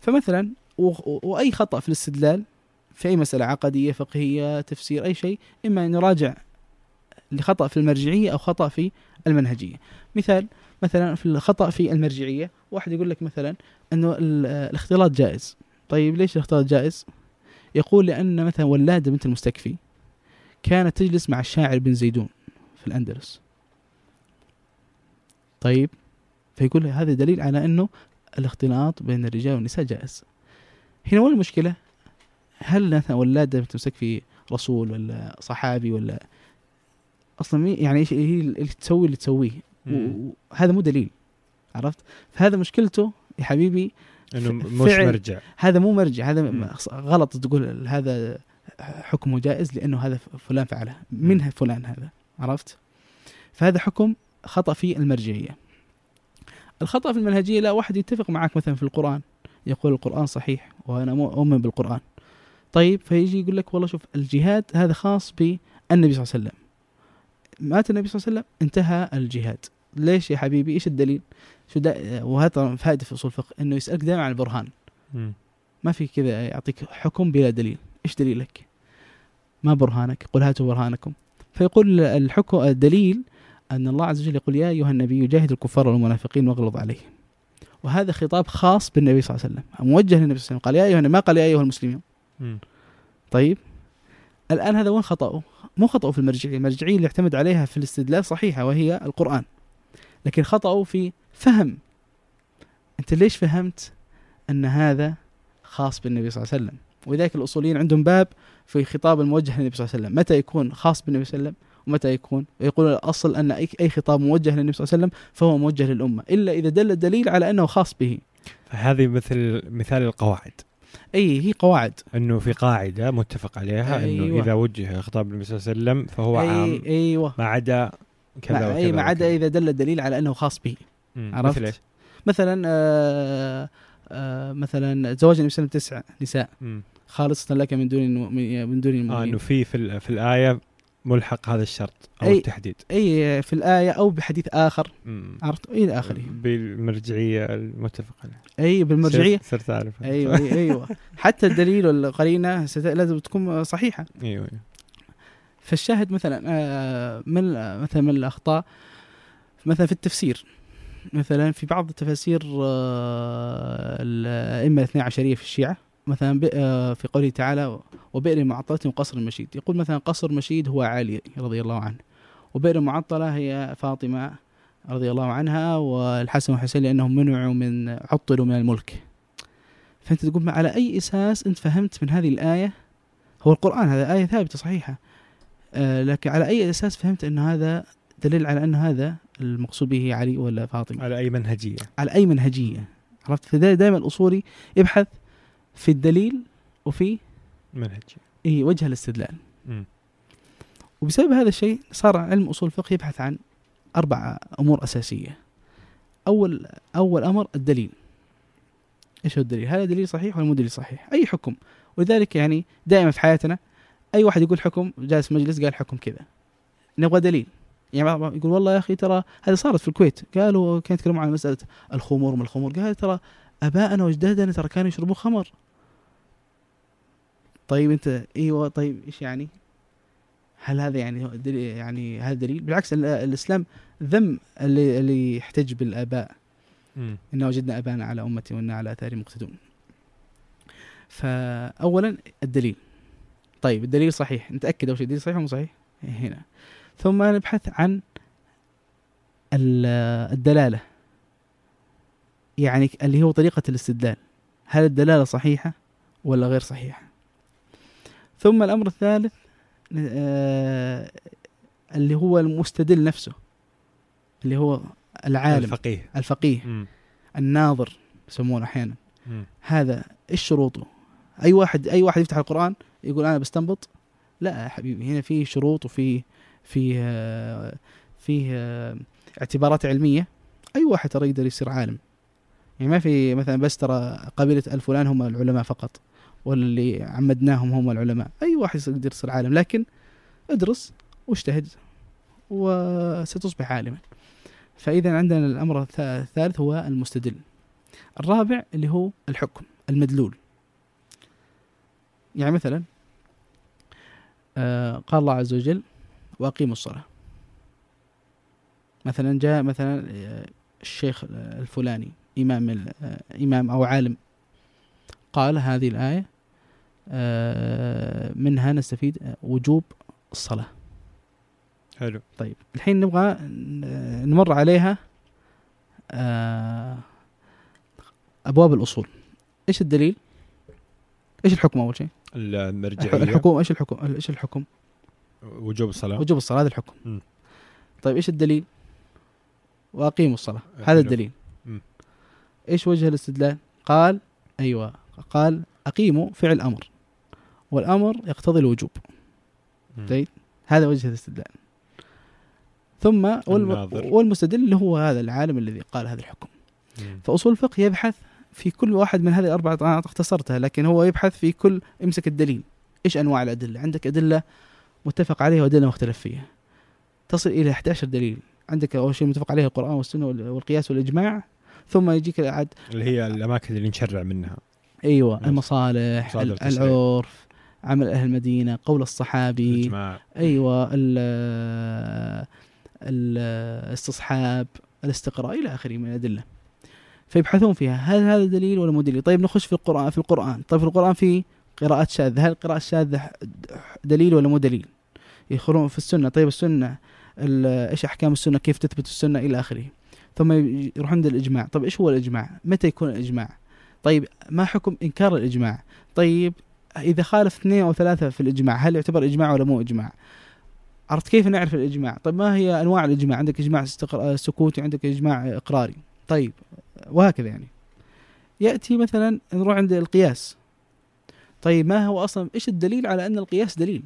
فمثلا وأي خطأ في الاستدلال في أي مسألة عقدية فقهية تفسير أي شيء إما أن نراجع لخطأ في المرجعية أو خطأ في المنهجية. مثال مثلا في الخطأ في المرجعية واحد يقول لك مثلا إنه الاختلاط جائز. طيب ليش الاختلاط جائز؟ يقول لأن مثلا ولادة بنت المستكفي كانت تجلس مع الشاعر بن زيدون في الأندلس. طيب فيقول هذا دليل على أنه الاختلاط بين الرجال والنساء جائز. هنا وين المشكلة؟ هل مثلا ولادة بنت المستكفي رسول ولا صحابي ولا أصلا يعني إيش هي اللي تسوي اللي تسويه؟ وهذا مو دليل عرفت؟ فهذا مشكلته يا حبيبي إنه مش مرجع. هذا مو مرجع هذا م. غلط تقول هذا حكمه جائز لأنه هذا فلان فعله. من فلان هذا عرفت؟ فهذا حكم خطأ في المرجعية. الخطأ في المنهجية لا واحد يتفق معك مثلا في القرآن يقول القرآن صحيح وأنا أؤمن بالقرآن. طيب فيجي يقول لك والله شوف الجهاد هذا خاص بالنبي صلى الله عليه وسلم. مات النبي صلى الله عليه وسلم انتهى الجهاد. ليش يا حبيبي؟ إيش الدليل؟ شو وهذا فائدة في أصول الفقه إنه يسألك دائما عن البرهان. ما في كذا يعطيك حكم بلا دليل. إيش دليلك؟ ما برهانك قل هاتوا برهانكم. فيقول الحكم الدليل أن الله عز وجل يقول يا أيها النبي جاهد الكفار والمنافقين واغلظ عليهم. وهذا خطاب خاص بالنبي صلى الله عليه وسلم. موجه للنبي صلى الله عليه وسلم قال يا أيها ما قال يا أيها المسلمين طيب. الآن هذا وين خطأه؟ مو خطأه في المرجعية، المرجعية اللي يعتمد عليها في الاستدلال صحيحة وهي القرآن. لكن خطأه في فهم. أنت ليش فهمت أن هذا خاص بالنبي صلى الله عليه وسلم؟ ولذلك الأصوليين عندهم باب في خطاب الموجه للنبي صلى الله عليه وسلم. متى يكون خاص بالنبي صلى الله عليه وسلم؟ ومتى يكون؟ يقول الأصل أن اي خطاب موجه للنبي صلى الله عليه وسلم فهو موجه للأمة إلا إذا دل الدليل على أنه خاص به. فهذه مثل مثال القواعد. أي هي قواعد. أنه في قاعدة متفق عليها أيوة. انه إذا وجه خطاب النبي صلى الله عليه وسلم فهو أي عام. أيوه. ما عدا كذا وكذا أي ما عدا إذا دل الدليل على أنه خاص به. عرفت؟ مثل؟ مثلا آه آه مثلا زواج النبي صلى الله عليه وسلم تسع نساء خالصة لك من دون من دون المؤمنين. آه إنه في في, في الآية ملحق هذا الشرط أو أي التحديد. أي في الآية أو بحديث آخر. عرفت؟ إلى آخره. بالمرجعية المتفق عليها أي بالمرجعية. صرت أعرف. أيوه أيوه. حتى الدليل والقرينة لازم تكون صحيحة. أيوه, أيوة. فالشاهد مثلا آه، من مثلا من الأخطاء مثلا في التفسير. مثلا في بعض التفاسير آه، الأئمة الاثنى عشرية في الشيعة مثلا آه، في قوله تعالى وبئر معطلة وقصر مشيد يقول مثلا قصر مشيد هو علي رضي الله عنه وبئر معطلة هي فاطمة رضي الله عنها والحسن والحسين لأنهم منعوا من عطلوا من الملك. فأنت تقول على أي أساس أنت فهمت من هذه الآية؟ هو القرآن هذا آية ثابتة صحيحة. آه لكن على أي أساس فهمت أن هذا دليل على أن هذا المقصود به علي ولا فاطمة؟ على أي منهجية؟ على أي منهجية. عرفت؟ فدائما الأصولي يبحث في الدليل وفي منهج. إي وجه الاستدلال. م. وبسبب هذا الشيء صار علم أصول الفقه يبحث عن أربع أمور أساسية. أول أول أمر الدليل. إيش هو الدليل؟ هذا دليل صحيح ولا مو دليل صحيح؟ أي حكم. ولذلك يعني دائما في حياتنا أي واحد يقول حكم جالس مجلس قال حكم كذا. نبغى دليل. يعني بعض يقول والله يا أخي ترى هذه صارت في الكويت. قالوا كانوا يتكلمون عن مسألة الخمور من الخمور؟ قال ترى ابائنا وأجدادنا ترى كانوا يشربون خمر. طيب أنت إيوه طيب إيش يعني؟ هل هذا يعني دليل يعني هذا دليل؟ بالعكس ال- الإسلام ذم اللي اللي يحتج بالآباء. إنا وجدنا أبانا على أمتي وإنا على آثارهم مقتدون. فأولا الدليل. طيب الدليل صحيح. نتأكد أول شيء الدليل صحيح ولا مو صحيح؟ هنا. ثم نبحث عن ال- الدلالة يعني اللي هو طريقة الاستدلال هل الدلالة صحيحة ولا غير صحيحة ثم الأمر الثالث آه، اللي هو المستدل نفسه اللي هو العالم الفقيه الفقيه مم. الناظر يسمونه أحيانا مم. هذا إيش شروطه؟ أي واحد أي واحد يفتح القرآن يقول أنا بستنبط لا يا حبيبي هنا في شروط وفي في آه، في آه، اعتبارات علمية أي واحد ترى يقدر يصير عالم. يعني ما في مثلا بس ترى قبيلة الفلان هم العلماء فقط ولا اللي عمدناهم هم العلماء. أي واحد يقدر يصير عالم. لكن ادرس واجتهد وستصبح عالما. فاذا عندنا الأمر الث- الثالث هو المستدل. الرابع اللي هو الحكم المدلول. يعني مثلا آه قال الله عز وجل وأقيموا الصلاة. مثلا جاء مثلا آه، الشيخ الفلاني إمام من- آه، إمام أو عالم قال هذه آه، منها نستفيد آه، وجوب الصلاة. حلو. طيب الحين نبغى نمر عليها آه، أبواب الأصول. إيش الدليل؟ إيش الحكم أول شيء؟ المرجعيه الحكم إيش الحكم إيش الحكم؟ وجوب الصلاة. وجوب الصلاة هذا الحكم. مم. طيب إيش الدليل؟ وأقيموا الصلاة. حلو. هذا الدليل. مم. إيش وجه الاستدلال؟ قال أيوه قال أقيموا فعل أمر والأمر يقتضي الوجوب. طيب. هذا وجه الاستدلال. ثم والم... والمستدل اللي هو هذا العالم الذي قال هذا الحكم. مم. فأصول الفقه يبحث في كل واحد من هذه الاربعه أنا اختصرتها لكن هو يبحث في كل امسك الدليل. إيش أنواع الأدلة؟ عندك أدلة متفق عليها وادله مختلف فيها. تصل إلى 11 دليل. عندك أول شيء متفق عليه القرآن والسنة وال- والقياس والإجماع ثم يجيك عاد اللي هي الأماكن اللي نشرع منها. أيوه. المصالح. العرف عمل أهل المدينة قول الصحابي الإجماع. أيوه ال- الاستصحاب الاستقراء إلى آخره من الأدلة. فيبحثون فيها هل هذا دليل ولا مو دليل؟ طيب نخش في القرآن في القرآن. طيب في القرآن في قراءات شاذة. هل القراءة الشاذة دليل ولا مو دليل؟ يدخلون في السنة. طيب السنة ال- إيش أحكام السنة؟ كيف تثبت السنة إلى آخره؟ ثم يروحون عند الإجماع. طيب إيش هو الإجماع؟ متى يكون الإجماع؟ طيب ما حكم إنكار الإجماع؟ طيب إذا خالف اثنين أو ثلاثة في الإجماع هل يعتبر إجماع ولا مو إجماع؟ عرفت كيف نعرف الإجماع؟ طيب ما هي أنواع الإجماع؟ عندك إجماع استقر... سكوتي عندك إجماع إقراري. طيب وهكذا يعني. يأتي مثلا نروح عند القياس. طيب ما هو أصلا؟ إيش الدليل على أن القياس دليل.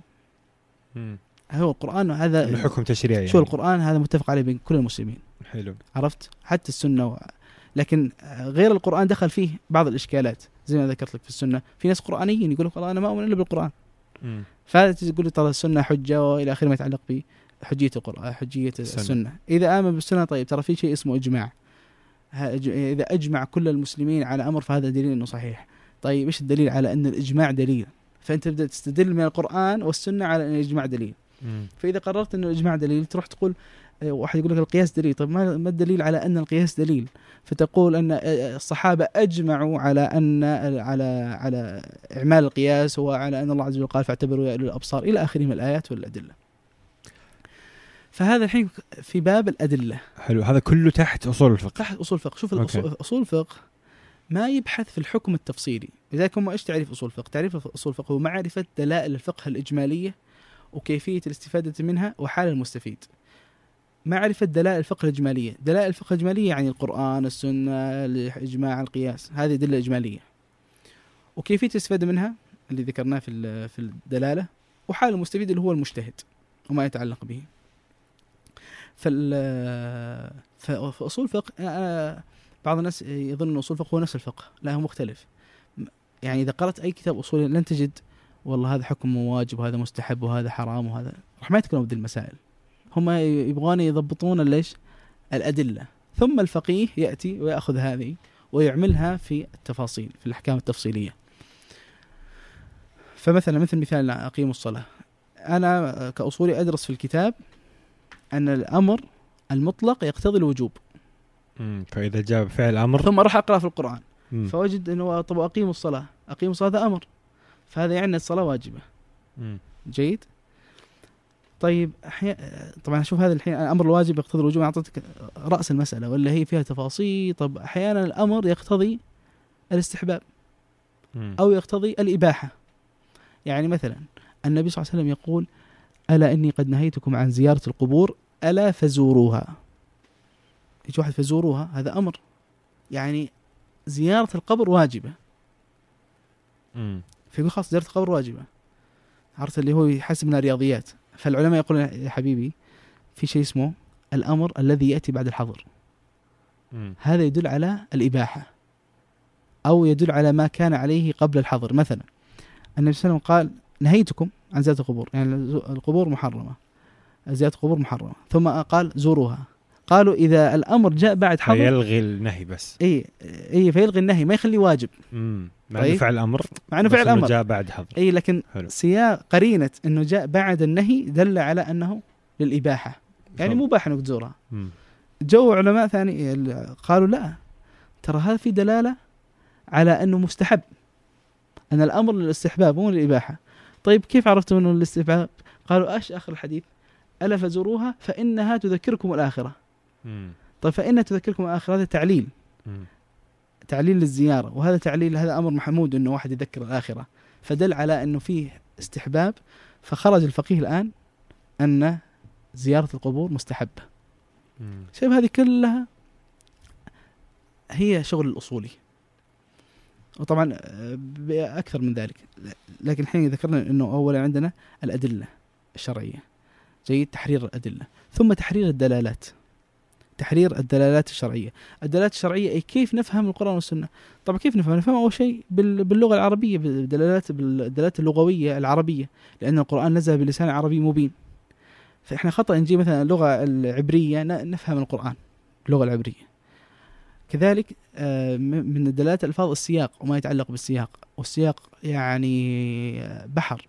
هو القرآن هذا الحكم تشريعي يعني. شو القرآن هذا متفق عليه بين كل المسلمين. حلو. عرفت؟ حتى السنة و... لكن غير القرآن دخل فيه بعض الإشكالات زي ما ذكرت لك في السنة. في ناس قرآنيين يقول لك والله أنا ما أؤمن إلا بالقرآن. مم. فهذا تقول لي ترى السنة حجة وإلى آخره ما يتعلق بحجية القران حجية السنة. السنة. إذا آمن بالسنة طيب ترى في شيء اسمه إجماع. إذا أجمع كل المسلمين على أمر فهذا دليل إنه صحيح. طيب إيش الدليل على إن الإجماع دليل؟ فأنت تبدا تستدل من القرآن والسنة على إن الإجماع دليل. مم. فإذا قررت ان الاجماع دليل تروح تقول آه، واحد يقول لك القياس دليل. طيب ما ما الدليل على أن القياس دليل؟ فتقول أن آه، الصحابة أجمعوا على أن على على إعمال القياس وعلى أن الله عز وجل قال فاعتبروا يا أولي الأبصار إلى اخره من الآيات والأدلة. فهذا الحين في باب الأدلة. حلو. هذا كله تحت أصول الفقه. تحت أصول الفقه. شوف أوكي. أصول الفقه ما يبحث في الحكم التفصيلي. لذلك هم إيش تعريف أصول الفقه؟ تعريف أصول الفقه هو معرفة دلائل الفقه الإجمالية وكيفية الاستفادة منها وحال المستفيد. معرفة دلائل الفقه الإجمالية. دلائل الفقه الإجمالية يعني القرآن السنة الإجماع القياس. هذه دلة إجمالية. وكيفية الاستفادة منها؟ اللي ذكرناه في في الدلالة. وحال المستفيد اللي هو المجتهد وما يتعلق به. فال فأصول أنا بعض الناس يظن أن أصول الفقه هو نفس الفقه لا هو مختلف. يعني إذا قرأت أي كتاب اصولي لن تجد والله هذا حكم واجب وهذا مستحب وهذا حرام وهذا راح ما يتكلمون بهذه المسائل. هم يبغون يضبطون ليش؟ الأدلة. ثم الفقيه يأتي ويأخذ هذه ويعملها في التفاصيل في الأحكام التفصيلية. فمثلا مثل مثال اقيم الصلاة. أنا كأصولي أدرس في الكتاب أن الأمر المطلق يقتضي الوجوب. مم. فإذا جاء فعل أمر؟ ثم أروح أقرأ في القرآن. مم. فوجد إنه طب أقيموا الصلاة. أقيموا الصلاة هذا أمر. فهذا يعني الصلاة واجبة. مم. جيد؟ طيب أحيا... طبعا أشوف هذا الحين الأمر الواجب يقتضي الوجوب. أعطيتك رأس المسألة ولا هي فيها تفاصيل. طب أحيانا الأمر يقتضي الاستحباب. أو يقتضي الإباحة. يعني مثلا النبي صلى الله عليه وسلم يقول ألا إني قد نهيتكم عن زيارة القبور ألا فزوروها. يجي واحد فزوروها هذا أمر. يعني زيارة القبر واجبة. فيقول خلاص زياره القبر واجبة. عرفت اللي هو يحسب إنها رياضيات. فالعلماء يقولون يا حبيبي في شيء اسمه الأمر الذي يأتي بعد الحظر. هذا يدل على الإباحة. أو يدل على ما كان عليه قبل الحظر. مثلا النبي صلى الله عليه وسلم قال نهيتكم عن زيارة القبور. يعني القبور محرمة. زيارة القبور محرمة. ثم قال زوروها. قالوا إذا الأمر جاء بعد حظر فيلغي النهي بس. اي اي فيلغي النهي ما يخليه واجب. مم. مع طيب. انه فعل أمر مع إنه فعل أمر جاء بعد حظر إي لكن حلو. سياق قرينة إنه جاء بعد النهي دل على أنه للإباحة يعني. مباح انك تزورها. جو علماء ثاني ال- قالوا لا ترى هذا في دلالة على إنه مستحب أن الأمر للاستحباب مو للإباحة طيب كيف عرفتم إنه للاستحباب قالوا إيش اخر الحديث الا فزوروها فإنها تذكركم الآخرة مم. طيب فإنها تذكركم الآخرة هذا تعليل مم. تعليل للزيارة وهذا تعليل هذا أمر محمود إنه واحد يذكر الآخرة. فدل على إنه فيه استحباب فخرج الفقيه الآن أن زيارة القبور مستحبة. شايف هذه كلها هي شغل الأصولي. وطبعا آه، بأكثر من ذلك. لكن الحين ذكرنا إنه اولا عندنا الأدلة الشرعية. جيد تحرير الأدلة. ثم تحرير الدلالات. تحرير الدلالات الشرعية. الدلالات الشرعية أي كيف نفهم القرآن والسنة؟ طبعا كيف نفهم؟ نفهم أول شيء بال- باللغة العربية بالدلالات بالدلالات اللغوية العربية لأن القرآن نزل بلسان عربي مبين. فإحنا خطأ نجيب مثلا اللغة العبرية نفهم القرآن باللغة العبرية. كذلك آه، من دلالات الفاظ السياق وما يتعلق بالسياق. والسياق يعني بحر.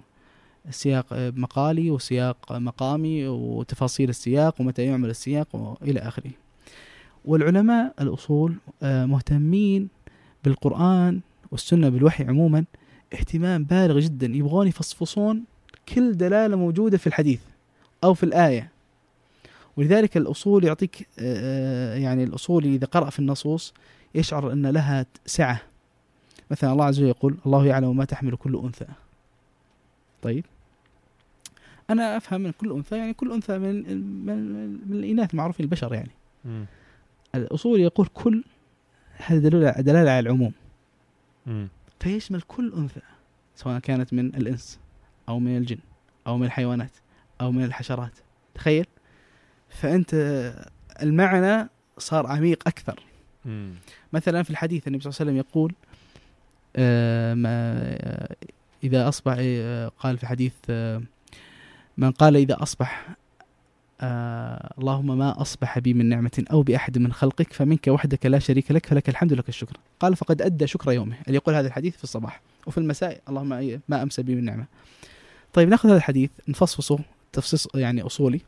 السياق آه، مقالي وسياق مقامي وتفاصيل السياق ومتى يعمل السياق والى آخره. والعلماء الأصول آه، مهتمين بالقرآن والسنة بالوحي عموما اهتمام بالغ جدا يبغون يفصفصون كل دلالة موجودة في الحديث أو في الآية. ولذلك الأصول يعطيك آه، يعني الأصول إذا قرأ في النصوص يشعر أن لها سعة. مثلا الله عز وجل يقول الله يعلم ما تحمل كل أنثى. طيب. أنا أفهم من كل أنثى يعني كل أنثى من من, من الإناث معروفين البشر يعني. مم. الأصول يقول كل هذا دلالة دلالة على العموم. فيشمل كل أنثى سواء كانت من الإنس أو من الجن أو من الحيوانات أو من الحشرات تخيل فأنت المعنى صار عميق أكثر مم. مثلا في الحديث النبي صلى الله عليه وسلم يقول آه، ما آه، إذا أصبح آه، قال في حديث آه، من قال إذا أصبح آه، اللهم ما أصبح بي من نعمة أو بأحد من خلقك فمنك وحدك لا شريك لك فلك الحمد لك الشكر. قال فقد أدى شكر يومه. اللي يقول هذا الحديث في الصباح وفي المساء اللهم ما أمسى بي من نعمة. طيب نأخذ هذا الحديث نفصفصه تفصيص يعني أصولي.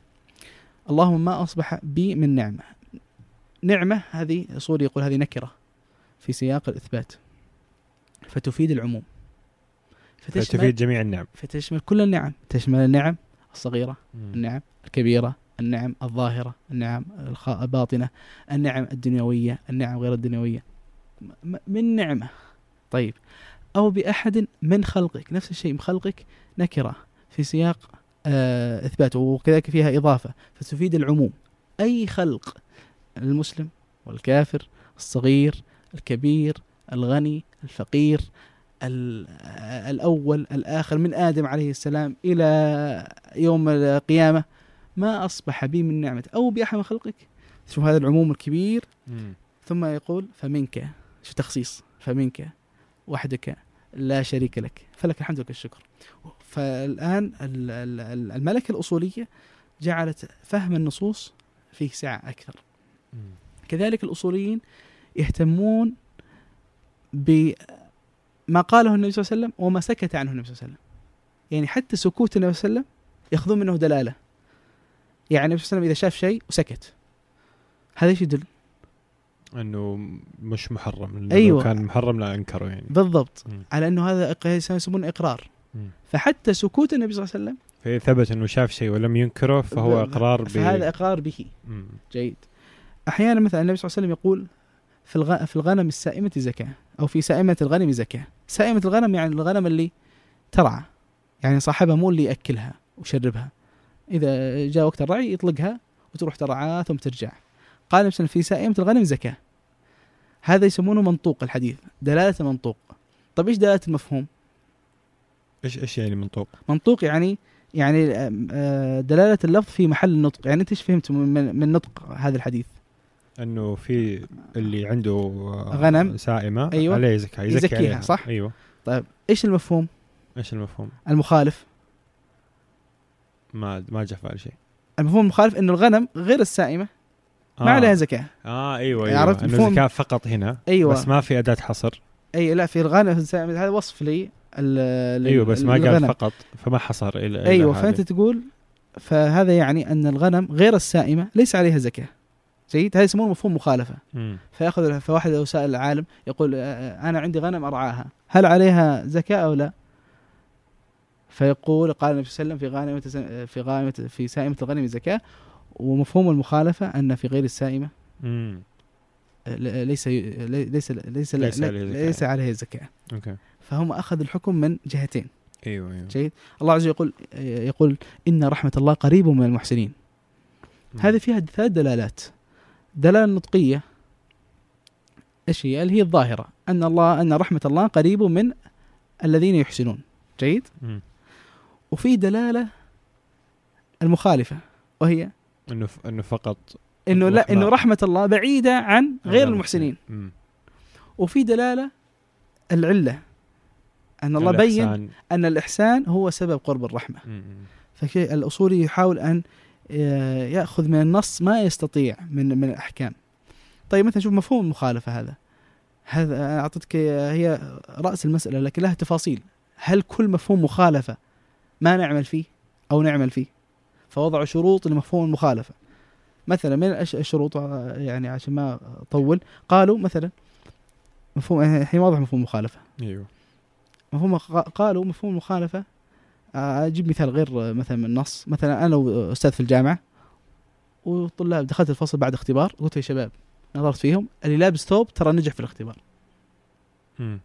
اللهم ما أصبح بي من نعمة. نعمة هذه أصولي يقول هذه نكرة في سياق الإثبات. فتفيد العموم. فتشمل, فتفيد جميع النعم. فتشمل كل النعم. تشمل النعم الصغيرة مم. النعم الكبيرة النعم الظاهرة النعم الباطنة النعم الدنيوية النعم غير الدنيوية. من نعمة. طيب. أو بأحد من خلقك نفس الشيء من خلقك نكرة في سياق آه إثبات وكذلك فيها إضافة. فتفيد العموم. أي خلق؟ المسلم والكافر الصغير الكبير الغني الفقير ال- الأول الآخر من آدم عليه السلام إلى يوم القيامة. ما أصبح بي من نعمة. أو بأحد من خلقك. شوف هذا العموم الكبير. مم. ثم يقول فمنك. شو تخصيص؟ فمنك. وحدك. لا شريك لك. فلك الحمد لك الشكر. فالآن ال- ال- ال- الملكة الأصولية جعلت فهم النصوص فيه سعة أكثر. مم. كذلك الأصوليين يهتمون بما قاله النبي صلى الله عليه وسلم وما سكت عنه النبي صلى الله عليه وسلم. يعني حتى سكوت النبي صلى الله عليه وسلم يأخذون منه دلالة. يعني النبي صلى الله عليه وسلم إذا شاف شيء وسكت هذا إيش يدل؟ إنه مش محرم. لو كان محرم لا أنكره يعني بالضبط مم. على إنه هذا يسمونه إقرار مم. فحتى سكوت النبي صلى الله عليه وسلم ثبت إنه شاف شيء ولم ينكره فهو ب- إقرار ب فهذا إقرار به مم. جيد أحيانا مثلا النبي صلى الله عليه وسلم يقول في الغ... في الغنم السائمة زكاة أو في سائمة الغنم زكاة سائمة الغنم يعني الغنم اللي ترعى يعني صاحبها مو اللي يأكلها ويشربها إذا جاء وقت الرعي يطلقها وتروح ترعى ثم ترجع قال وسلم في سائمة الغنم زكاة هذا يسمونه منطوق الحديث دلالة المنطوق طيب إيش دلالة المفهوم إيش إيش يعني منطوق؟ منطوق يعني يعني آه، دلالة اللفظ في محل النطق يعني أنت إيش فهمت من, من نطق هذا الحديث أنه في اللي عنده آه، غنم. سائمة أيوة. عليه زكاة يزكي يزكيها، عليها. صح؟ أيوه طيب إيش المفهوم إيش المفهوم؟ المخالف ما ما جاء في شيء المفهوم المخالف إنه الغنم غير السائمة ما عليها زكاة آه أيوه أيوه عرفت إنه؟ زكاة فقط هنا أيوه بس ما في أداة حصر أي لا في الغنم السائمة هذا وصف لي ال- أيوه بس ما قال. فقط فما حصر إلى أيوه هذه. فأنت تقول فهذا يعني أن الغنم غير السائمة ليس عليها زكاة جيد هذا يسمونه مفهوم مخالفة مم. فيأخذ فواحد لو سال العالم يقول آه، آه، أنا عندي غنم أرعاها هل عليها زكاة أو لا؟ فيقول قال النبي صلى الله عليه وسلم في غانمة في في سائمة الغنم زكاه ومفهوم المخالفة أن في غير مم. ل- ليس ليس ليس ليس عليه زكاة. ليس عليه زكاة. أوكي. فهم اخذ الحكم من جهتين. أيوه أيوه. جيد. الله عز وجل يقول يقول إن رحمة الله قريب من المحسنين. هذه فيها ثلاث دلالات. دلالة نطقية. إيش هي؟ اللي هي الظاهرة. أن الله أن رحمة الله قريب من الذين يحسنون. جيد؟ مم. وفي دلالة المخالفة وهي إنه ف... إنه فقط إنه لا. إنه رحمة الله بعيدة عن غير المحسنين. وفي دلالة العلة أن الله بين الإحسان. أن الإحسان هو سبب قرب الرحمة مم. فالأصولي يحاول أن آه، يأخذ من النص ما يستطيع من من الأحكام طيب مثلا شوف مفهوم المخالفة هذا هذا أنا أعطيتك هي رأس المسألة لكن لها تفاصيل هل كل مفهوم مخالفة ما نعمل فيه أو نعمل فيه. فوضعوا شروط لمفهوم المخالفة. مثلا من الشروط آه، يعني عشان ما أطول قالوا مثلا مفهوم الحين واضح مفهوم المخالفة. أيوه. مفهوم قالوا مفهوم المخالفة آه، أجيب مثال غير آه، مثلا من النص. مثلا أنا وأستاذ في الجامعة وطلاب دخلت الفصل بعد اختبار قلت يا شباب نظرت فيهم اللي لابس ثوب ترى نجح في الاختبار. مم.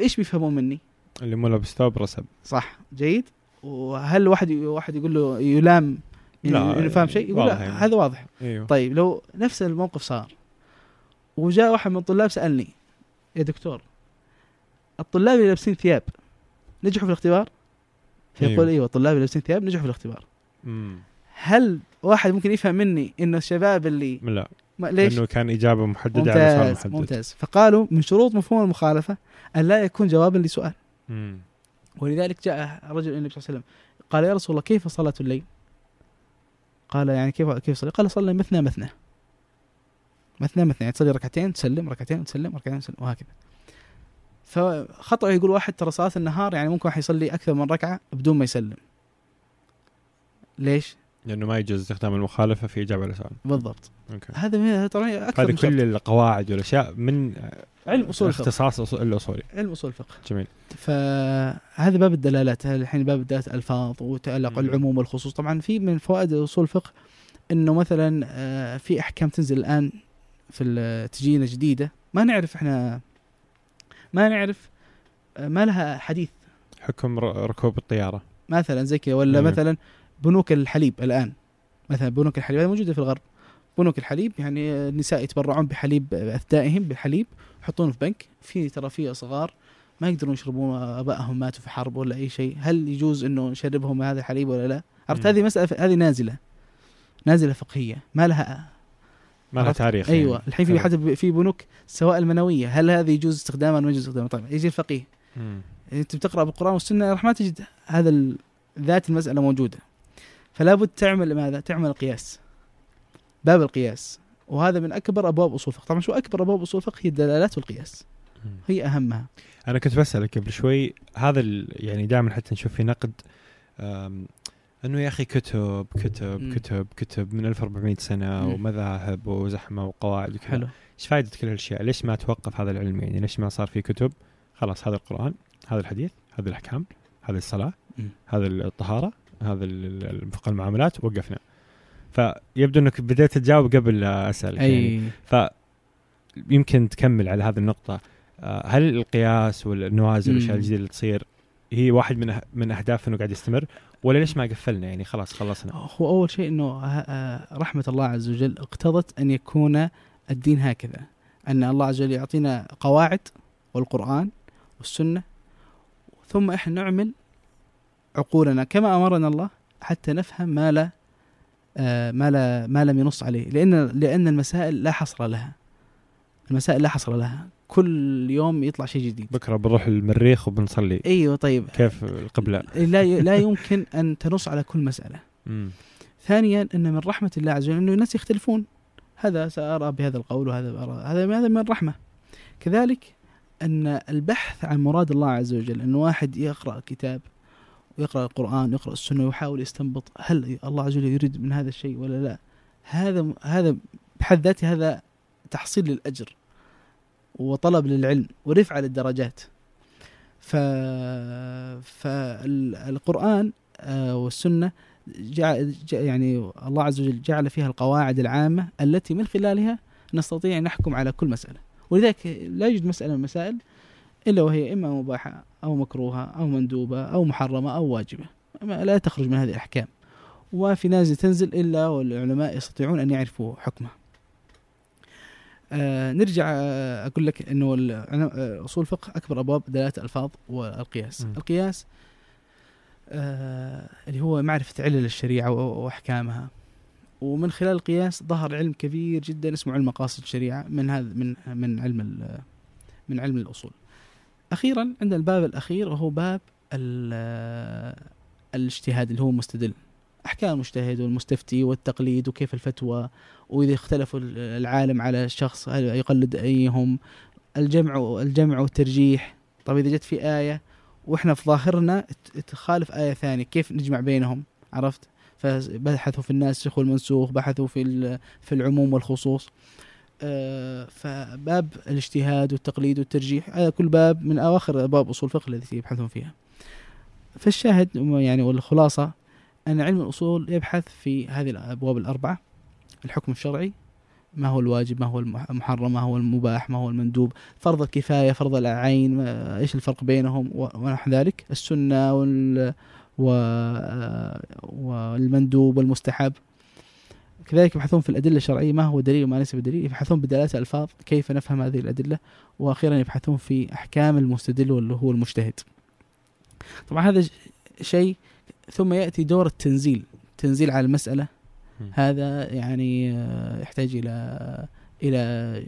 إيش بيفهمون مني؟ اللي مو لابس ثوب رسب. صح. جيد؟ وهل واحد واحد يقول له يلام لا، إنه فاهم شيء؟ يقول لا. هذا واضح. إيوه. طيب لو نفس الموقف صار وجاء واحد من الطلاب سألني يا دكتور الطلاب اللي لابسين ثياب نجحوا في الاختبار؟ فيقول أيوه. أيوه الطلاب اللي لابسين ثياب نجحوا في الاختبار. مم. هل واحد ممكن يفهم مني انه الشباب اللي لا. ما ليش؟ لأنه كان إجابة محددة على سؤال ممتاز محدد. ممتاز. فقالوا من شروط مفهوم المخالفة أن لا يكون جوابا لسؤال. مم. ولذلك جاء رجل النبي صلى الله عليه وسلم قال يا رسول الله كيف صلاة الليل؟ قال يعني كيف كيف صلي؟ قال صلي مثنى مثنى مثنى مثنى يعني تصلي ركعتين تسلم ركعتين تسلم ركعتين تسلم وهكذا فخطأ يقول واحد ترى صلاة النهار يعني ممكن واحد يصلي أكثر من ركعة بدون ما يسلم ليش؟ لأنه ما يجوز استخدام المخالفة في اجابه على سؤال بالضبط. أوكي. هذا ترى أكثر هذه. كل القواعد والأشياء من علم أصول الفقه. اختصاص الاصولي علم أصول الفقه. جميل. فهذا باب الدلالات. الحين باب الدلالات الألفاظ وتعلق مم. العموم والخصوص. طبعا في من فوائد أصول الفقه إنه مثلا آه، في أحكام تنزل الآن في تجينا جديدة. ما نعرف إحنا ما نعرف آه، ما لها حديث. حكم ركوب الطيارة. مثلا زي كذا. ولا أيوه. مثلا بنوك الحليب الآن. مثلا بنوك الحليب هذه موجودة في الغرب. بنوك الحليب يعني النساء يتبرعون بحليب اثدائهم بالحليب يحطونه في بنك. في ترى في صغار ما يقدرون يشربون أبائهم ماتوا في حرب ولا أي شيء. هل يجوز إنه نشربهم هذا الحليب ولا لا؟ عرفت. هذه مسألة هذه نازلة. نازلة فقهية. ما لها ما لها؟ تاريخ أيوه. يعني. الحين في حلو. حتى في بنوك سواء المنويه هل هذه يجوز استخدامها ولا ما يجوز استخدامها؟ طيب يجي الفقيه. أنت بتقرأ بالقرآن والسنة راح ما تجد هذا ذات المسألة موجودة. فلا بد تعمل ماذا تعمل القياس باب القياس وهذا من أكبر أبواب أصول الفقه طبعا شو أكبر أبواب أصول الفقه هي الدلالات والقياس. هي أهمها أنا كنت بسألك قبل شوي هذا يعني دائما حتى نشوف في نقد إنه يا أخي كتب كتب مم. كتب كتب من 1400 سنة مم. ومذاهب وزحمة وقواعد وكذا حلو إيش فائده كل هالأشياء؟ ليش ما توقف هذا العلم يعني؟ ليش ما صار في كتب؟ خلاص هذا القرآن، هذا الحديث، هذه الأحكام، هذه الصلاة،. هذا الطهارة، هذا فقه المعاملات وقفنا. فيبدو إنك بديت تجاوب قبل أسألك يعني. أي فيمكن تكمل على هذه النقطة آه، هل القياس والنوازل. والأشياء الجديدة اللي تصير هي واحد من أه- من اهداف انه قاعد يستمر ولا ليش ما قفلنا يعني خلاص خلصنا؟ هو أول شيء إنه آه، رحمة الله عز وجل اقتضت أن يكون الدين هكذا أن الله عز وجل يعطينا قواعد والقرآن والسنة ثم إحنا نعمل عقولنا كما أمرنا الله حتى نفهم ما لا آه، ما لا ما لم ينص عليه. لأن لأن المسائل لا حصر لها. المسائل لا حصر لها. كل يوم يطلع شيء جديد. بكرة بنروح المريخ وبنصلي. أيوه طيب. كيف القبلة؟ لا لا يمكن أن تنص على كل مسألة. ثانيا أن من رحمة الله عز وجل انه الناس يختلفون. هذا سأرى بهذا القول وهذا أرى هذا هذا من الرحمه كذلك أن البحث عن مراد الله عز وجل انه واحد يقرأ كتاب ويقرا القرآن ويقرا السنة ويحاول يستنبط هل الله عز وجل يريد من هذا الشيء ولا لا. هذا هذا بحد ذاته هذا تحصيل للأجر وطلب للعلم ورفعة للدرجات. ف فالقران آه، والسنة جعل جع- يعني الله عز وجل جعل فيها القواعد العامة التي من خلالها نستطيع أن نحكم على كل مسألة. ولذلك لا يوجد مسألة من المسائل إلا وهي إما مباحة أو مكروهة أو مندوبة أو محرمة أو واجبة. ما- لا تخرج من هذه الأحكام. وما في نازل تنزل إلا والعلماء يستطيعون أن يعرفوا حكمها آه نرجع آه أقول لك أنه العلم- آه، أصول الفقه أكبر أبواب دلالة الألفاظ والقياس. م. القياس آه اللي هو معرفة علل الشريعة و- وأحكامها. ومن خلال القياس ظهر علم كبير جدا اسمه علم مقاصد الشريعة من هذا من من علم من علم الأصول. أخيرا عندنا الباب الأخير وهو باب ال- الاجتهاد اللي هو المستدل أحكام المجتهد والمستفتي والتقليد وكيف الفتوى وإذا اختلفوا العالم على الشخص هل يقلد أيهم؟ الجمع الجمع والترجيح. طيب إذا جت في آية وإحنا في ظاهرنا تخالف آية ثانية كيف نجمع بينهم؟ عرفت؟ فبحثوا في الناسخ والمنسوخ بحثوا في في العموم والخصوص. فباب الاجتهاد والتقليد والترجيح هذا كل باب من اواخر ابواب أصول الفقه التي يبحثون فيها. فالشاهد يعني والخلاصة أن علم الأصول يبحث في هذه الأبواب الأربعة. الحكم الشرعي ما هو الواجب ما هو المح- المحرم ما هو المباح ما هو المندوب فرض الكفاية فرض العين إيش الفرق بينهم ونحو ذلك. السنة وال و... والمندوب والمستحب. كذلك يبحثون في الأدلة الشرعية ما هو دليل وما ليس بدليل يبحثون بدلالات الألفاظ كيف نفهم هذه الأدلة وأخيرا يبحثون في أحكام المستدل واللي هو المجتهد. طبعا هذا شيء ثم يأتي دور التنزيل تنزيل على المسألة. هذا يعني آه، يحتاج إلى إلى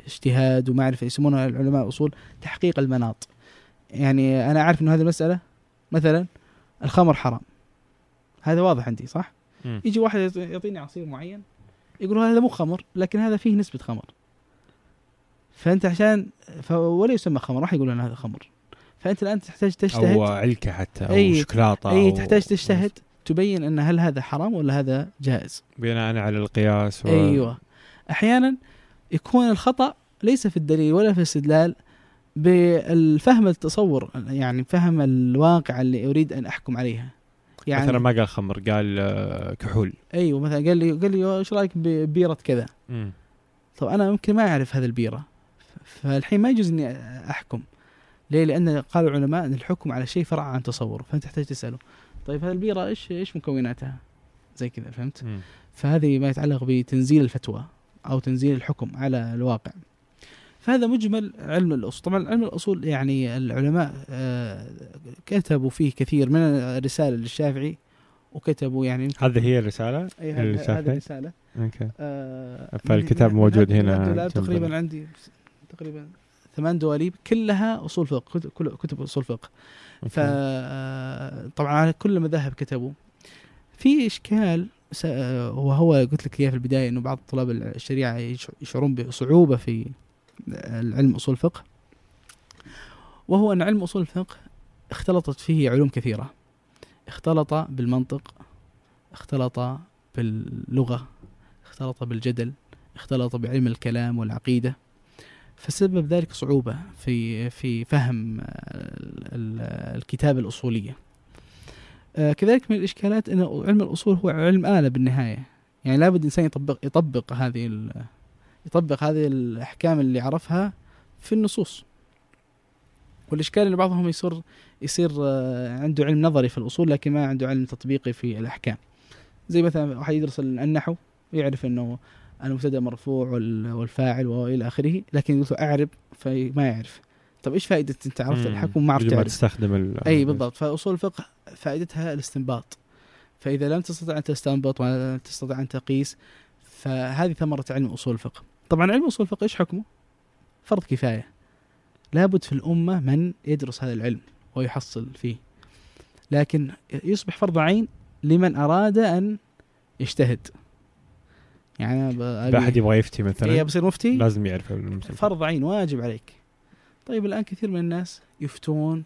اجتهاد ومعرفة يسمونها العلماء الأصول تحقيق المناط. يعني أنا أعرف أن هذه المسألة مثلا الخمر حرام. هذا واضح عندي صح؟ يجي واحد يعطي- يعطيني عصير معين يقول هذا مو خمر لكن هذا فيه نسبة خمر. فأنت عشان. ولا يسمى خمر راح يقول أنا هذا خمر. فأنت الآن تحتاج تجتهد. أو علكة حتى أو أي- شوكولاتة أي أو- تحتاج تجتهد تبين أن هل هذا حرام ولا هذا جائز. بناء على القياس و... أيوه. أحيانا يكون الخطأ ليس في الدليل ولا في الاستدلال بالفهم التصور يعني فهم الواقع اللي أريد أن أحكم عليها يعني مثلا ما قال خمر قال آه، كحول أيوه مثلا قال لي قال لي إيش رأيك ببيره كذا مم. طب أنا يمكن ما أعرف هذه البيرة فالحين ما يجوز إني أحكم ليه؟ لأن قال العلماء إن الحكم على شيء فرع عن تصور فأنت تحتاج تسأله طيب هذه البيرة إيش إيش مكوناتها؟ زي كذا فهمت؟ مم. فهذه ما يتعلق بتنزيل الفتوى أو تنزيل الحكم على الواقع فهذا مجمل علم الأصول. طبعا علم الأصول يعني العلماء آه، كتبوا فيه كثير من الرسالة للشافعي وكتبوا يعني هذه هي الرسالة أي هذه الرسالة. أوكي. آه، فالكتاب موجود هنا؟ تقريبا عندي تقريبا ثمان دواليب كلها أصول فقه كتب أصول فقه. okay. ف آه، على كل المذاهب كتبوا. في إشكال آه، وهو قلت لك إياه في البداية إنه بعض طلاب الشريعة يش- يشعرون بصعوبة في العلم أصول الفقه وهو أن علم أصول الفقه اختلطت فيه علوم كثيرة. اختلط بالمنطق اختلط باللغة اختلط بالجدل اختلط بعلم الكلام والعقيدة. فسبب ذلك صعوبة في في فهم ال- ال- الكتابه الأصولية. آه، كذلك من الإشكالات أن علم الأصول هو علم آلة بالنهاية. يعني لابد الانسان يطبق يطبق هذه يطبق هذه الأحكام اللي عرفها في النصوص. والإشكال ان بعضهم يصير يصير آه، عنده علم نظري في الأصول لكن ما عنده علم تطبيقي في الأحكام. زي مثلا واحد يدرس النحو ويعرف إنه المبتدأ مرفوع وال- والفاعل وإلى آخره لكن يقول أعرب فما يعرف. طب إيش فائدة أنت عرفت. الحكم وما عرفت تعرف؟ تستخدم أي بالضبط. فأصول الفقه فائدتها الاستنباط. فإذا لم تستطع أن تستنبط ولا تستطيع أن تقيس فهذه ثمرة علم أصول الفقه. طبعا علم أصول الفقه إيش حكمه؟ فرض كفاية. لابد في الأمة من يدرس هذا العلم ويحصل فيه. لكن يصبح فرض عين لمن أراد أن يجتهد. يعني أحد يبغى يفتي مثلا إيه بصير مفتي؟ لازم يعرف. فرض عين واجب عليك. طيب الآن كثير من الناس يفتون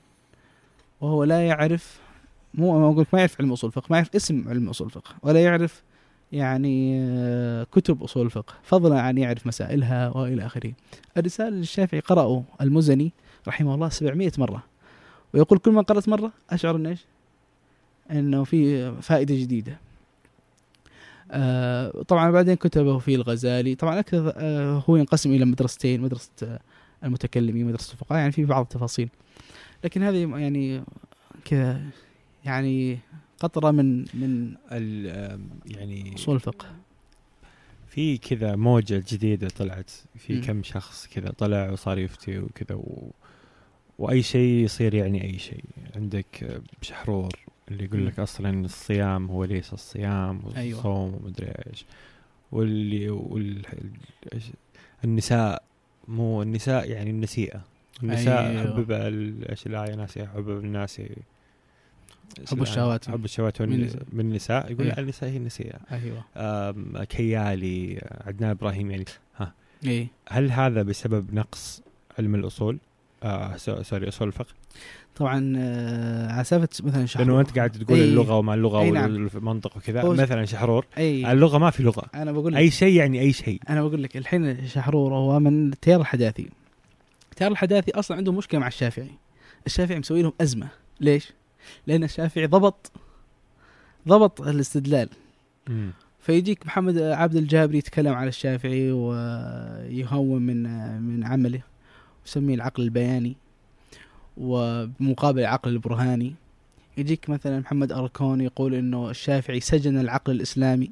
وهو لا يعرف مو ما أقول ما يعرف علم أصول الفقه ما يعرف اسم علم أصول الفقه ولا يعرف يعني آه، كتب أصول الفقه فضلا عن يعرف مسائلها وإلى آخره. الرسالة للشافعي قرأوا المزني رحمه الله 700 مرة ويقول كل ما قرأت مرة أشعر إن إيش؟ إنه في فائدة جديدة. آه طبعا بعدين كتبه في الغزالي. طبعا أكثر آه هو ينقسم إلى مدرستين مدرسة آه المتكلمين مدرسة الفقهاء يعني في بعض التفاصيل. لكن هذه يعني كذا يعني قطرة من من يعني أصول الفقه في كذا موجة جديدة طلعت في. كم شخص كذا طلع وصار يفتي وكذا و... وأي شيء يصير يعني أي شيء عندك آه، شحرور اللي يقول لك مم. أصلا الصيام هو ليس الصيام أيوة. والصوم ومدري إيش واللي وال... النساء مو النساء يعني النسيئة النساء أيوة. حبب إيش ناسية حبب الناس حب الآية؟ الشهوات. حب الشهوات من من, النساء. يقول أيوة. النساء هي النسيئة أيوه كيالي عدنان إبراهيم يعني اي هل هذا بسبب نقص علم الأصول؟ آه so- sorry أصول الفقه طبعا آه على سالفه مثلا شحرور لأنه أنت قاعد تقول أي. اللغة وما اللغة أي نعم. والمنطق وكذا مثلا شحرور إي اللغة ما في لغة أنا بقول لك أي شيء يعني أي شيء أنا بقول لك الحين شحرور هو من التيار الحداثي التيار الحداثي أصلا عنده مشكلة مع الشافعي الشافعي مسوي لهم أزمة ليش؟ لأن الشافعي ضبط ضبط الاستدلال. مم. فيجيك محمد عبد الجابري يتكلم على الشافعي ويهون من من عمله ويسميه العقل البياني ومقابل العقل البرهاني. يجيك مثلا محمد أركون يقول إنه الشافعي سجن العقل الإسلامي.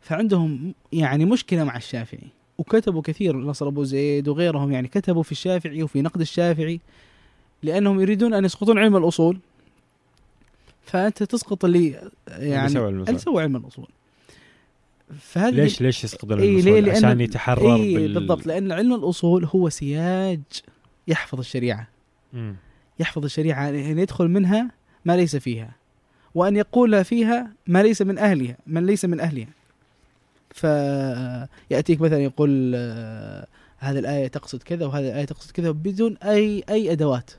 فعندهم يعني مشكلة مع الشافعي وكتبوا كثير نصر أبو زيد وغيرهم يعني كتبوا في الشافعي وفي نقد الشافعي لأنهم يريدون أن يسقطون علم الأصول. فأنت تسقط اللي يعني. اللي سوى علم الأصول فهذه ليش ليش يسقط إيه، الأصول؟ لأن- عشان يتحرر إيه بال... بالضبط لأن علم الأصول هو سياج يحفظ الشريعة مم. يحفظ الشريعة ان يدخل منها ما ليس فيها وأن يقول فيها ما ليس من أهلها من ليس من أهلها فياتيك مثلا يقول آه، هذه الآية تقصد كذا وهذه الآية تقصد كذا بدون اي أي أدوات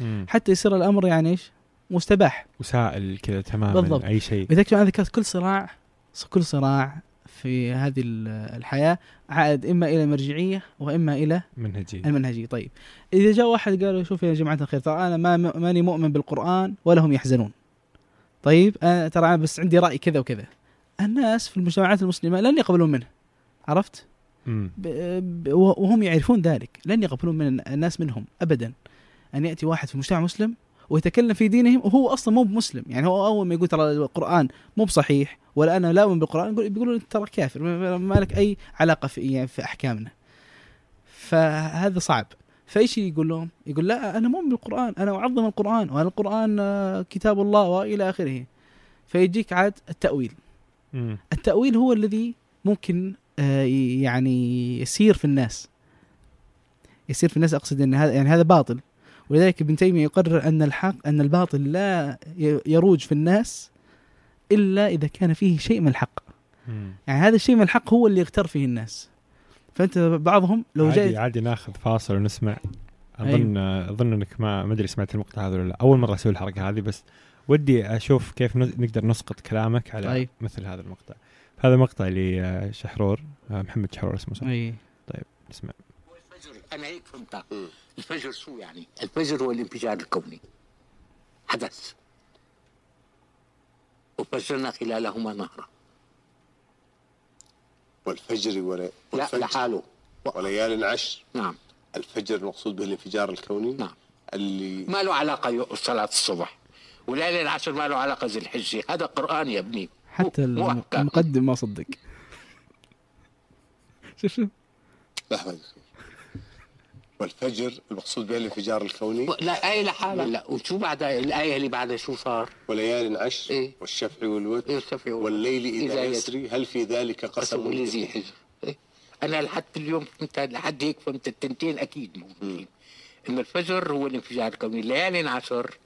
مم. حتى يصير الأمر يعني إيش مستباح. وسائل كذا تماما بالضبط. أي شيء. لذلك أنا ذكرت كل صراع كل صراع في هذه ال- الحياة عائد إما إلى المرجعيه وإما إلى منهجي المنهجية. طيب. إذا جاء واحد قال شوف يا جماعة الخير ترى أنا ما ماني مؤمن بالقرآن ولا هم يحزنون. طيب أنا ترى بس عندي رأي كذا وكذا. الناس في المجتمعات المسلمة لن يقبلون منه. عرفت؟ مم. ب- ب- وهم يعرفون ذلك. لن يقبلون من الناس منهم ابدا. أن يأتي واحد في مجتمع مسلم ويتكلم في دينهم وهو أصلا مو بمسلم. يعني هو أول ما يقول ترى القرآن مو بصحيح ولا أنا لا أؤمن بالقرآن يقول- بيقولوا أنت ترى كافر ما لك أي علاقة في يعني في أحكامنا. فهذا صعب. فإيش يقول لهم؟ يقول لا أنا مؤمن بالقرآن أنا أعظم القرآن وأنا القرآن آه، كتاب الله وإلى آخره. فيجيك عاد التأويل. مم. التأويل هو الذي ممكن آه، يعني يسير في الناس. يسير في الناس أقصد إن هذا يعني هذا باطل. ولذلك ابن تيمية يقرر أن الحق أن الباطل لا يروج في الناس إلا إذا كان فيه شيء من الحق. مم. يعني هذا الشيء من الحق هو اللي يغتر فيه الناس. فأنت بعضهم لو عادي جاي عادي ناخذ فاصل ونسمع. اظن أظن إنك ما ما أدري سمعت المقطع هذا ولا لا. أول مرة أسوي الحركة هذه بس ودي أشوف كيف نقدر نسقط كلامك على طيب. مثل هذا المقطع. هذا مقطع لشحرور آه، محمد شحرور اسمه صح؟ أي. اسمع الفجر أنا هيك فهمتها الفجر شو يعني؟ الفجر هو الإنفجار الكوني. حدث. وفجرنا خلالهما نهرا. والفجر ولا لا لحاله. وليال عشر نعم. الفجر المقصود به الانفجار الكوني. نعم. اللي ما له علاقة صلاه الصبح. وليله العشر ما له علاقة ذي الحجة. هذا قرآن يا ابني. حتى. المقدم ما صدق. شوف شوف. لحظة. والفجر المقصود به الانفجار الكوني. لا آية لحالها لا وشو بعدها الآية اللي بعدها شو صار؟ وليال عشر إيه. والشفع والوتر إيه الشفع والوتر. والليل إذا, إذا يسري هل في ذلك قسم؟ لذي حجر. إيه؟ أنا لحد اليوم فهمت لحد هيك فهمت التنتين أكيد موجودين. إن الفجر هو الانفجار الكوني. ليالي عشر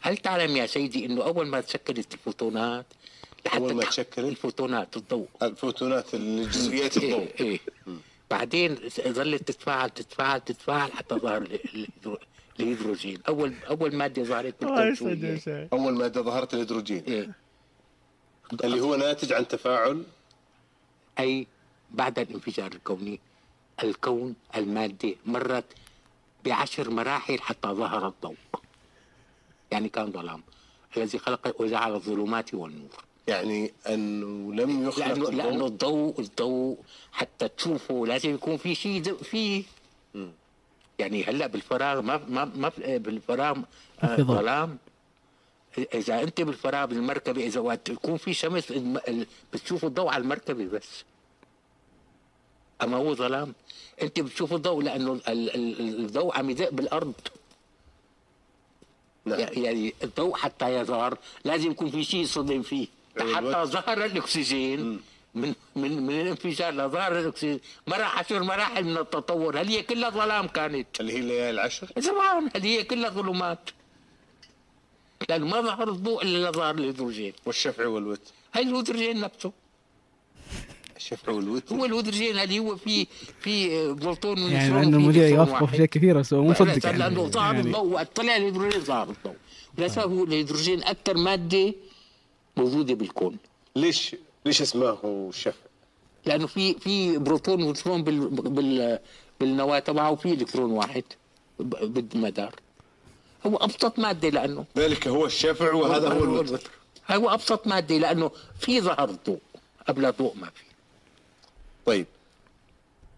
هل تعلم يا سيدي إنه أول ما تشكلت الفوتونات أول ما تشكلت؟ الفوتونات الضوء الفوتونات الجزئيات الضوء إيه. إيه بعدين ظلت تتفاعل تتفاعل تتفاعل حتى ظهر ال- الهيدرو- الهيدروجين. أول أول مادة ظهرت هي؟ أول مادة ظهرت الهيدروجين. إيه. اللي هو ناتج عن تفاعل؟ أي بعد الانفجار الكوني الكون المادة مرت بعشر مراحل حتى ظهر الضوء. يعني كان ظلام. الذي خلق وجعل الظلمات والنور. يعني أنه لم يخلق لأنه, الضوء. لأنه الضوء الضوء حتى تشوفه لازم يكون في شيء د- فيه. يعني هلأ بالفراغ ما ما ما في- بالفراغ آه،. ظلام إذا أنت بالفراغ بالمركبة إذا وقت يكون في شمس بتشوف الضوء على المركبة بس. أما هو ظلام. أنت بتشوف الضوء لأنه ال- ال- ال- الضوء عم يدق بالأرض. نعم. يعني الضوء حتى يظهر لازم يكون في شيء يصطدم فيه. حتى ظهر الأكسجين. من من من الانفجار لظهر الأكسجين. مر عشر مراحل من التطور. هل هي كلها ظلام كانت؟ اللي هي الليالي العشر؟ طبعا هل هي كلها ظلمات؟ لأنه ما ظهر الضوء إلا ظهر الهيدروجين. والشفع والوتر هاي الهيدروجين نفسه؟ الشفع والوتر هو الهيدروجين. اللي هو في في بروتون يعني ونيوترون عند وفي المذيع يوافقوا في. اشياء كثيرة بس هو مو مصدق صدق لأنه يعني, ظهر يعني الضوء. وقت طلع الهيدروجين ظهر الضوء. ولذلك هو الهيدروجين أكثر مادة موجودة بالكون. ليش؟ ليش اسمه الشفع؟ لأنه في في بروتون ونيوترون بال بال بالنواة تبعه وفي الكترون واحد بالمدار هو أبسط مادة لأنه ذلك هو الشفع وهذا هو الوتر. هو أبسط مادة لأنه في ظهر الضوء قبل الضوء ما في. طيب.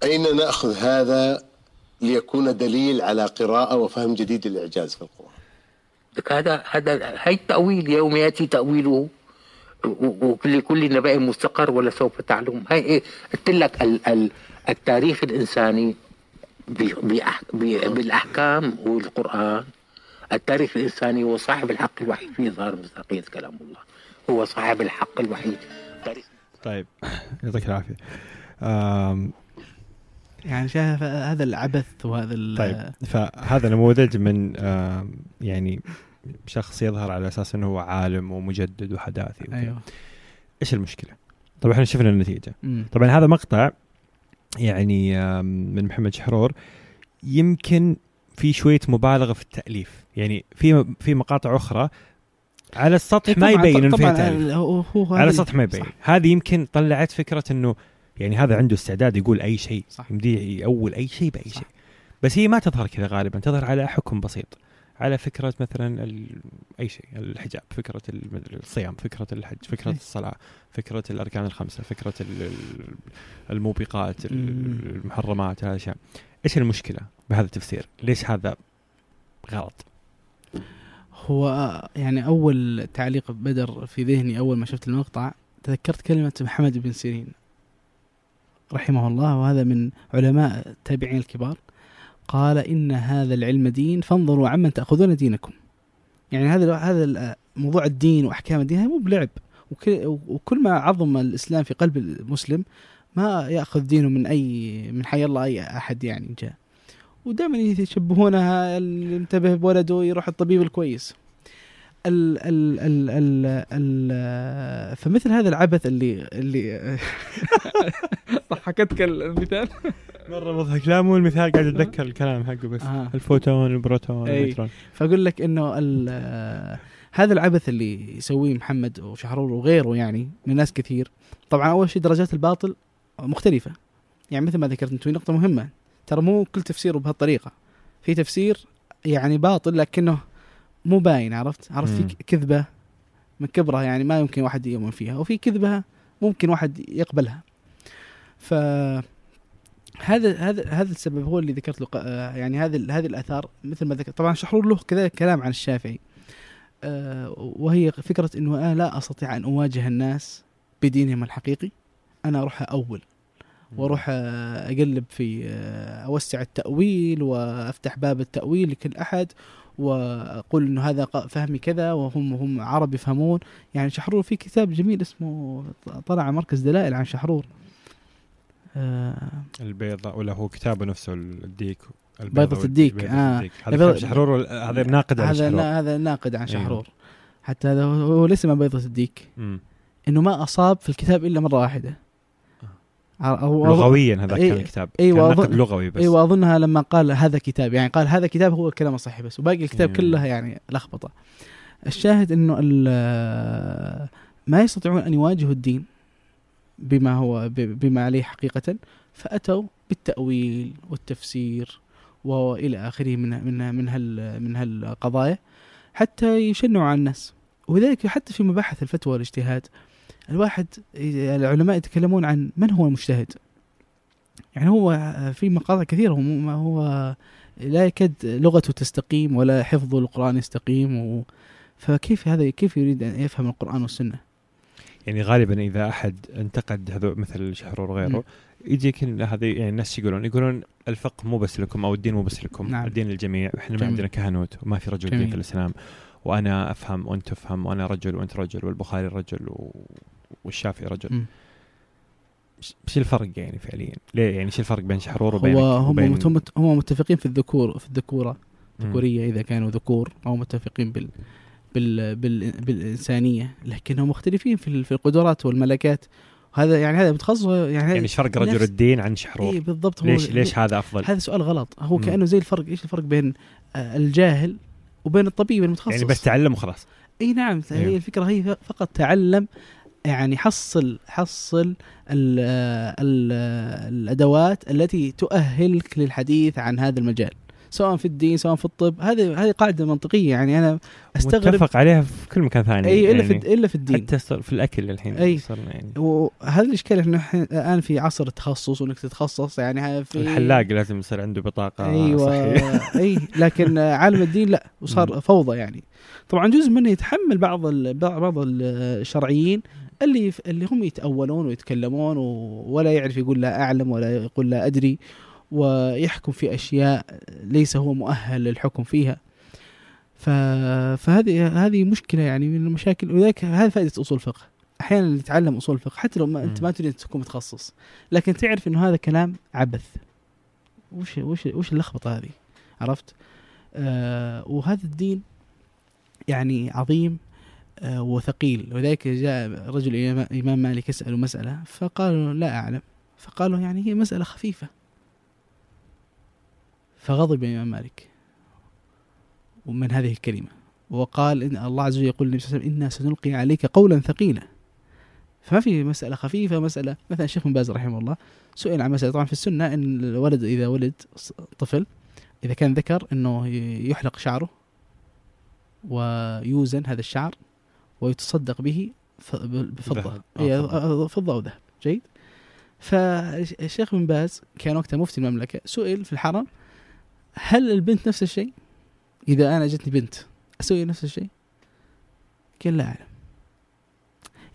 أين نأخذ هذا ليكون دليل على قراءة وفهم جديد للإعجاز في القرآن لك هذا هذا هي التأويل يوم يأتي تأويله و- وكل كل نبأ مستقر ولا سوف تعلم. هاي إيه قلت لك ال ال التاريخ الإنساني بالأحكام والقرآن. التاريخ الإنساني هو صاحب الحق الوحيد. في إظهار مصداقية كلام الله. هو صاحب الحق الوحيد. تاريخ طيب يعطيك العافية. آم، يعني شايف هذا العبث وهذا ال- طيب فهذا نموذج من يعني شخص يظهر على أساس إنه هو عالم ومجدد وحداثي وكذا. أيوه إيش المشكلة؟ طبعا إحنا شفنا النتيجة مم. طبعا هذا مقطع يعني من محمد شحرور يمكن في شوية مبالغة في التأليف يعني في في مقاطع أخرى على السطح ما طبعاً- يبين إنه فيها تأليف هو هو على السطح ما يبين. هذه يمكن طلعت فكرة إنه يعني هذا عنده استعداد يقول أي شيء. يمديه يأول أي شيء بأي. شيء بس هي ما تظهر كذا غالبا تظهر على حكم بسيط على فكرة مثلا. أي شيء الحجاب فكرة ال- الصيام فكرة الحج فكرة إيه. الصلاة فكرة الأركان الخمسة فكرة ال- ال- الموبقات. المحرمات هذه الاشياء إيش المشكلة بهذا التفسير ليش هذا غلط هو يعني أول تعليق بدر في ذهني أول ما شفت المقطع تذكرت كلمة محمد بن سيرين رحمه الله وهذا من علماء التابعين الكبار قال إن هذا العلم دين فانظروا عمن تأخذون دينكم. يعني هذا هذا موضوع الدين وأحكام الدين هذا مو بلعب. وكل, ما عظم الإسلام في قلب المسلم ما يأخذ دينه من اي من حي الله أي أحد يعني جاء. ودائما يشبهونها اللي انتبه بولده يروح الطبيب الكويس. ال ال ال ال ال فمثل هذا العبث اللي اللي ضحكتك المثال؟ مرة مضحك. لا مو المثال قاعد أتذكر الكلام حقه بس. آه. الفوتون البروتون أي. النيوترون فأقول لك إنه ال- هذا العبث اللي يسويه محمد وشحرور وغيره يعني من ناس كثير طبعا أول شيء درجات الباطل مختلفة. يعني مثل ما ذكرت أنت نقطة مهمة. ترى مو كل تفسيره بهالطريقة. في تفسير يعني باطل لكنه مو باين عرفت؟ عرفت. في كذبة من كبرها يعني ما يمكن واحد يؤمن فيها وفي كذبة ممكن واحد يقبلها. ف هذا هذا هذا السبب هو اللي ذكرت له آه، يعني هذه هذه الآثار مثل ما ذكر طبعا شحرور له كذلك كلام عن الشافعي. آه، وهي فكرة إنه أنا لا أستطيع أن أواجه الناس بدينهم الحقيقي أنا أروح أول وأروح آه، أقلب في أوسع التأويل وأفتح باب التأويل لكل أحد وأقول إنه هذا فهمي كذا وهم هم عرب يفهمون يعني شحرور في كتاب جميل اسمه طلع مركز دلائل عن شحرور آه، البيضة ولا هو كتابه نفسه الديك بيضة الديك، بيضة. الديك. هذا شحرور هذا ناقد على هذا شحرور هذا ناقد عن. شحرور حتى هذا هو ليس من بيضة الديك مم. إنه ما أصاب في الكتاب إلا مرة واحدة هو- لغويا هذا إيه، كان الكتاب. أيوة، كان نقد لغوي بس. أيوه اظنها لما قال هذا كتاب يعني قال هذا كتاب هو الكلام الصحيح بس وباقي الكتاب أيوه. كلها يعني لخبطة. الشاهد إنه ال- ما يستطيعون أن يواجهوا الدين بما هو بما عليه حقيقة فأتوا بالتأويل والتفسير وإلى آخره من من من هال من هالقضايا حتى يشنعوا على الناس. ولذلك حتى في مباحث الفتوى والاجتهاد الواحد العلماء يتكلمون عن من هو المجتهد يعني هو في مقاطع كثيرة هو ما هو لا يكاد لغته تستقيم ولا حفظه القرآن يستقيم و فكيف هذا كيف يريد أن يفهم القرآن والسنة يعني غالبا إذا أحد انتقد هذو مثل شحرور وغيره. يجيك هذه يعني الناس يقولون يقولون الفقه مو بس لكم أو الدين مو بس لكم نعم. الدين للجميع إحنا ما. عندنا كهنوت وما في رجل دين جميل. في الإسلام وأنا أفهم وأنت تفهم وأنا رجل وأنت رجل والبخاري رجل و... والشافعي رجل إيش الفرق يعني فعليا؟ ليه يعني إيش الفرق بين شحرور وبين هو هم هم متفقين في الذكور في الذكورة مم. ذكورية إذا كانوا ذكور أو متفقين بال بال بال بالإنسانية لكنهم مختلفين في في القدرات والملكات هذا يعني هذا متخصص يعني يعني إيش فرق رجل الدين عن شحرور؟ إيه بالضبط هو ليش ليش هذا أفضل؟ هذا سؤال غلط هو. كأنه زي الفرق إيش الفرق بين آه، الجاهل وبين الطبيب المتخصص يعني بس تعلم وخلاص إي نعم هي أيوه. الفكرة هي فقط تعلم يعني حصل حصل ال ال الأدوات التي تؤهلك للحديث عن هذا المجال سواء في الدين سواء في الطب. هذه هذه قاعدة منطقية يعني أنا أستغرب متفق عليها في كل مكان ثاني إي إلا يعني في إلا في الدين. حتى في الأكل الحين أي. صرنا يعني. وهذا الإشكال إحنا الآن في عصر التخصص وإنك تتخصص يعني في الحلاق لازم يصير عنده بطاقة أيوه إي لكن عالم الدين لا وصار فوضى يعني. طبعا جزء منه يتحمل بعض ال- بعض الشرعيين اللي اللي هم يتأولون ويتكلمون ولا يعرف يقول لا أعلم ولا يقول لا أدري ويحكم في أشياء ليس هو مؤهل للحكم فيها. فهذه هذه مشكلة يعني من المشاكل. ولذلك هذه فائدة أصول الفقه. أحيانا نتعلم أصول الفقه. حتى لو ما أنت. ما تريد تكون متخصص. لكن تعرف إنه هذا كلام عبث. وش وش وش اللخبطة هذه؟ عرفت؟ آه وهذا الدين يعني عظيم. وثقيل ولذلك جاء رجل إمام مالك يسأل مسألة فقالوا لا أعلم. فقالوا يعني هي مسألة خفيفة. فغضب الإمام مالك ومن هذه الكلمة. وقال إن الله عز وجل يقول للنبي صلى الله عليه وسلم إنا سنلقي عليك قولا ثقيلا. فما في مسألة خفيفة مسألة مثلا الشيخ بن باز رحمه الله سئل عن مسألة. طبعا في السنة إن الولد إذا ولد طفل إذا كان ذكر إنه ي- يحلق شعره ويوزن هذا الشعر ويتصدق به بفضة. ذهب. إيه، آه، آه، فضة أو ذهب جيد. فالشيخ بن باز كان وقتها مفتي المملكة سئل في الحرم هل البنت نفس الشيء؟ إذا أنا جتني بنت أسوي نفس الشيء؟ قال لا أعلم.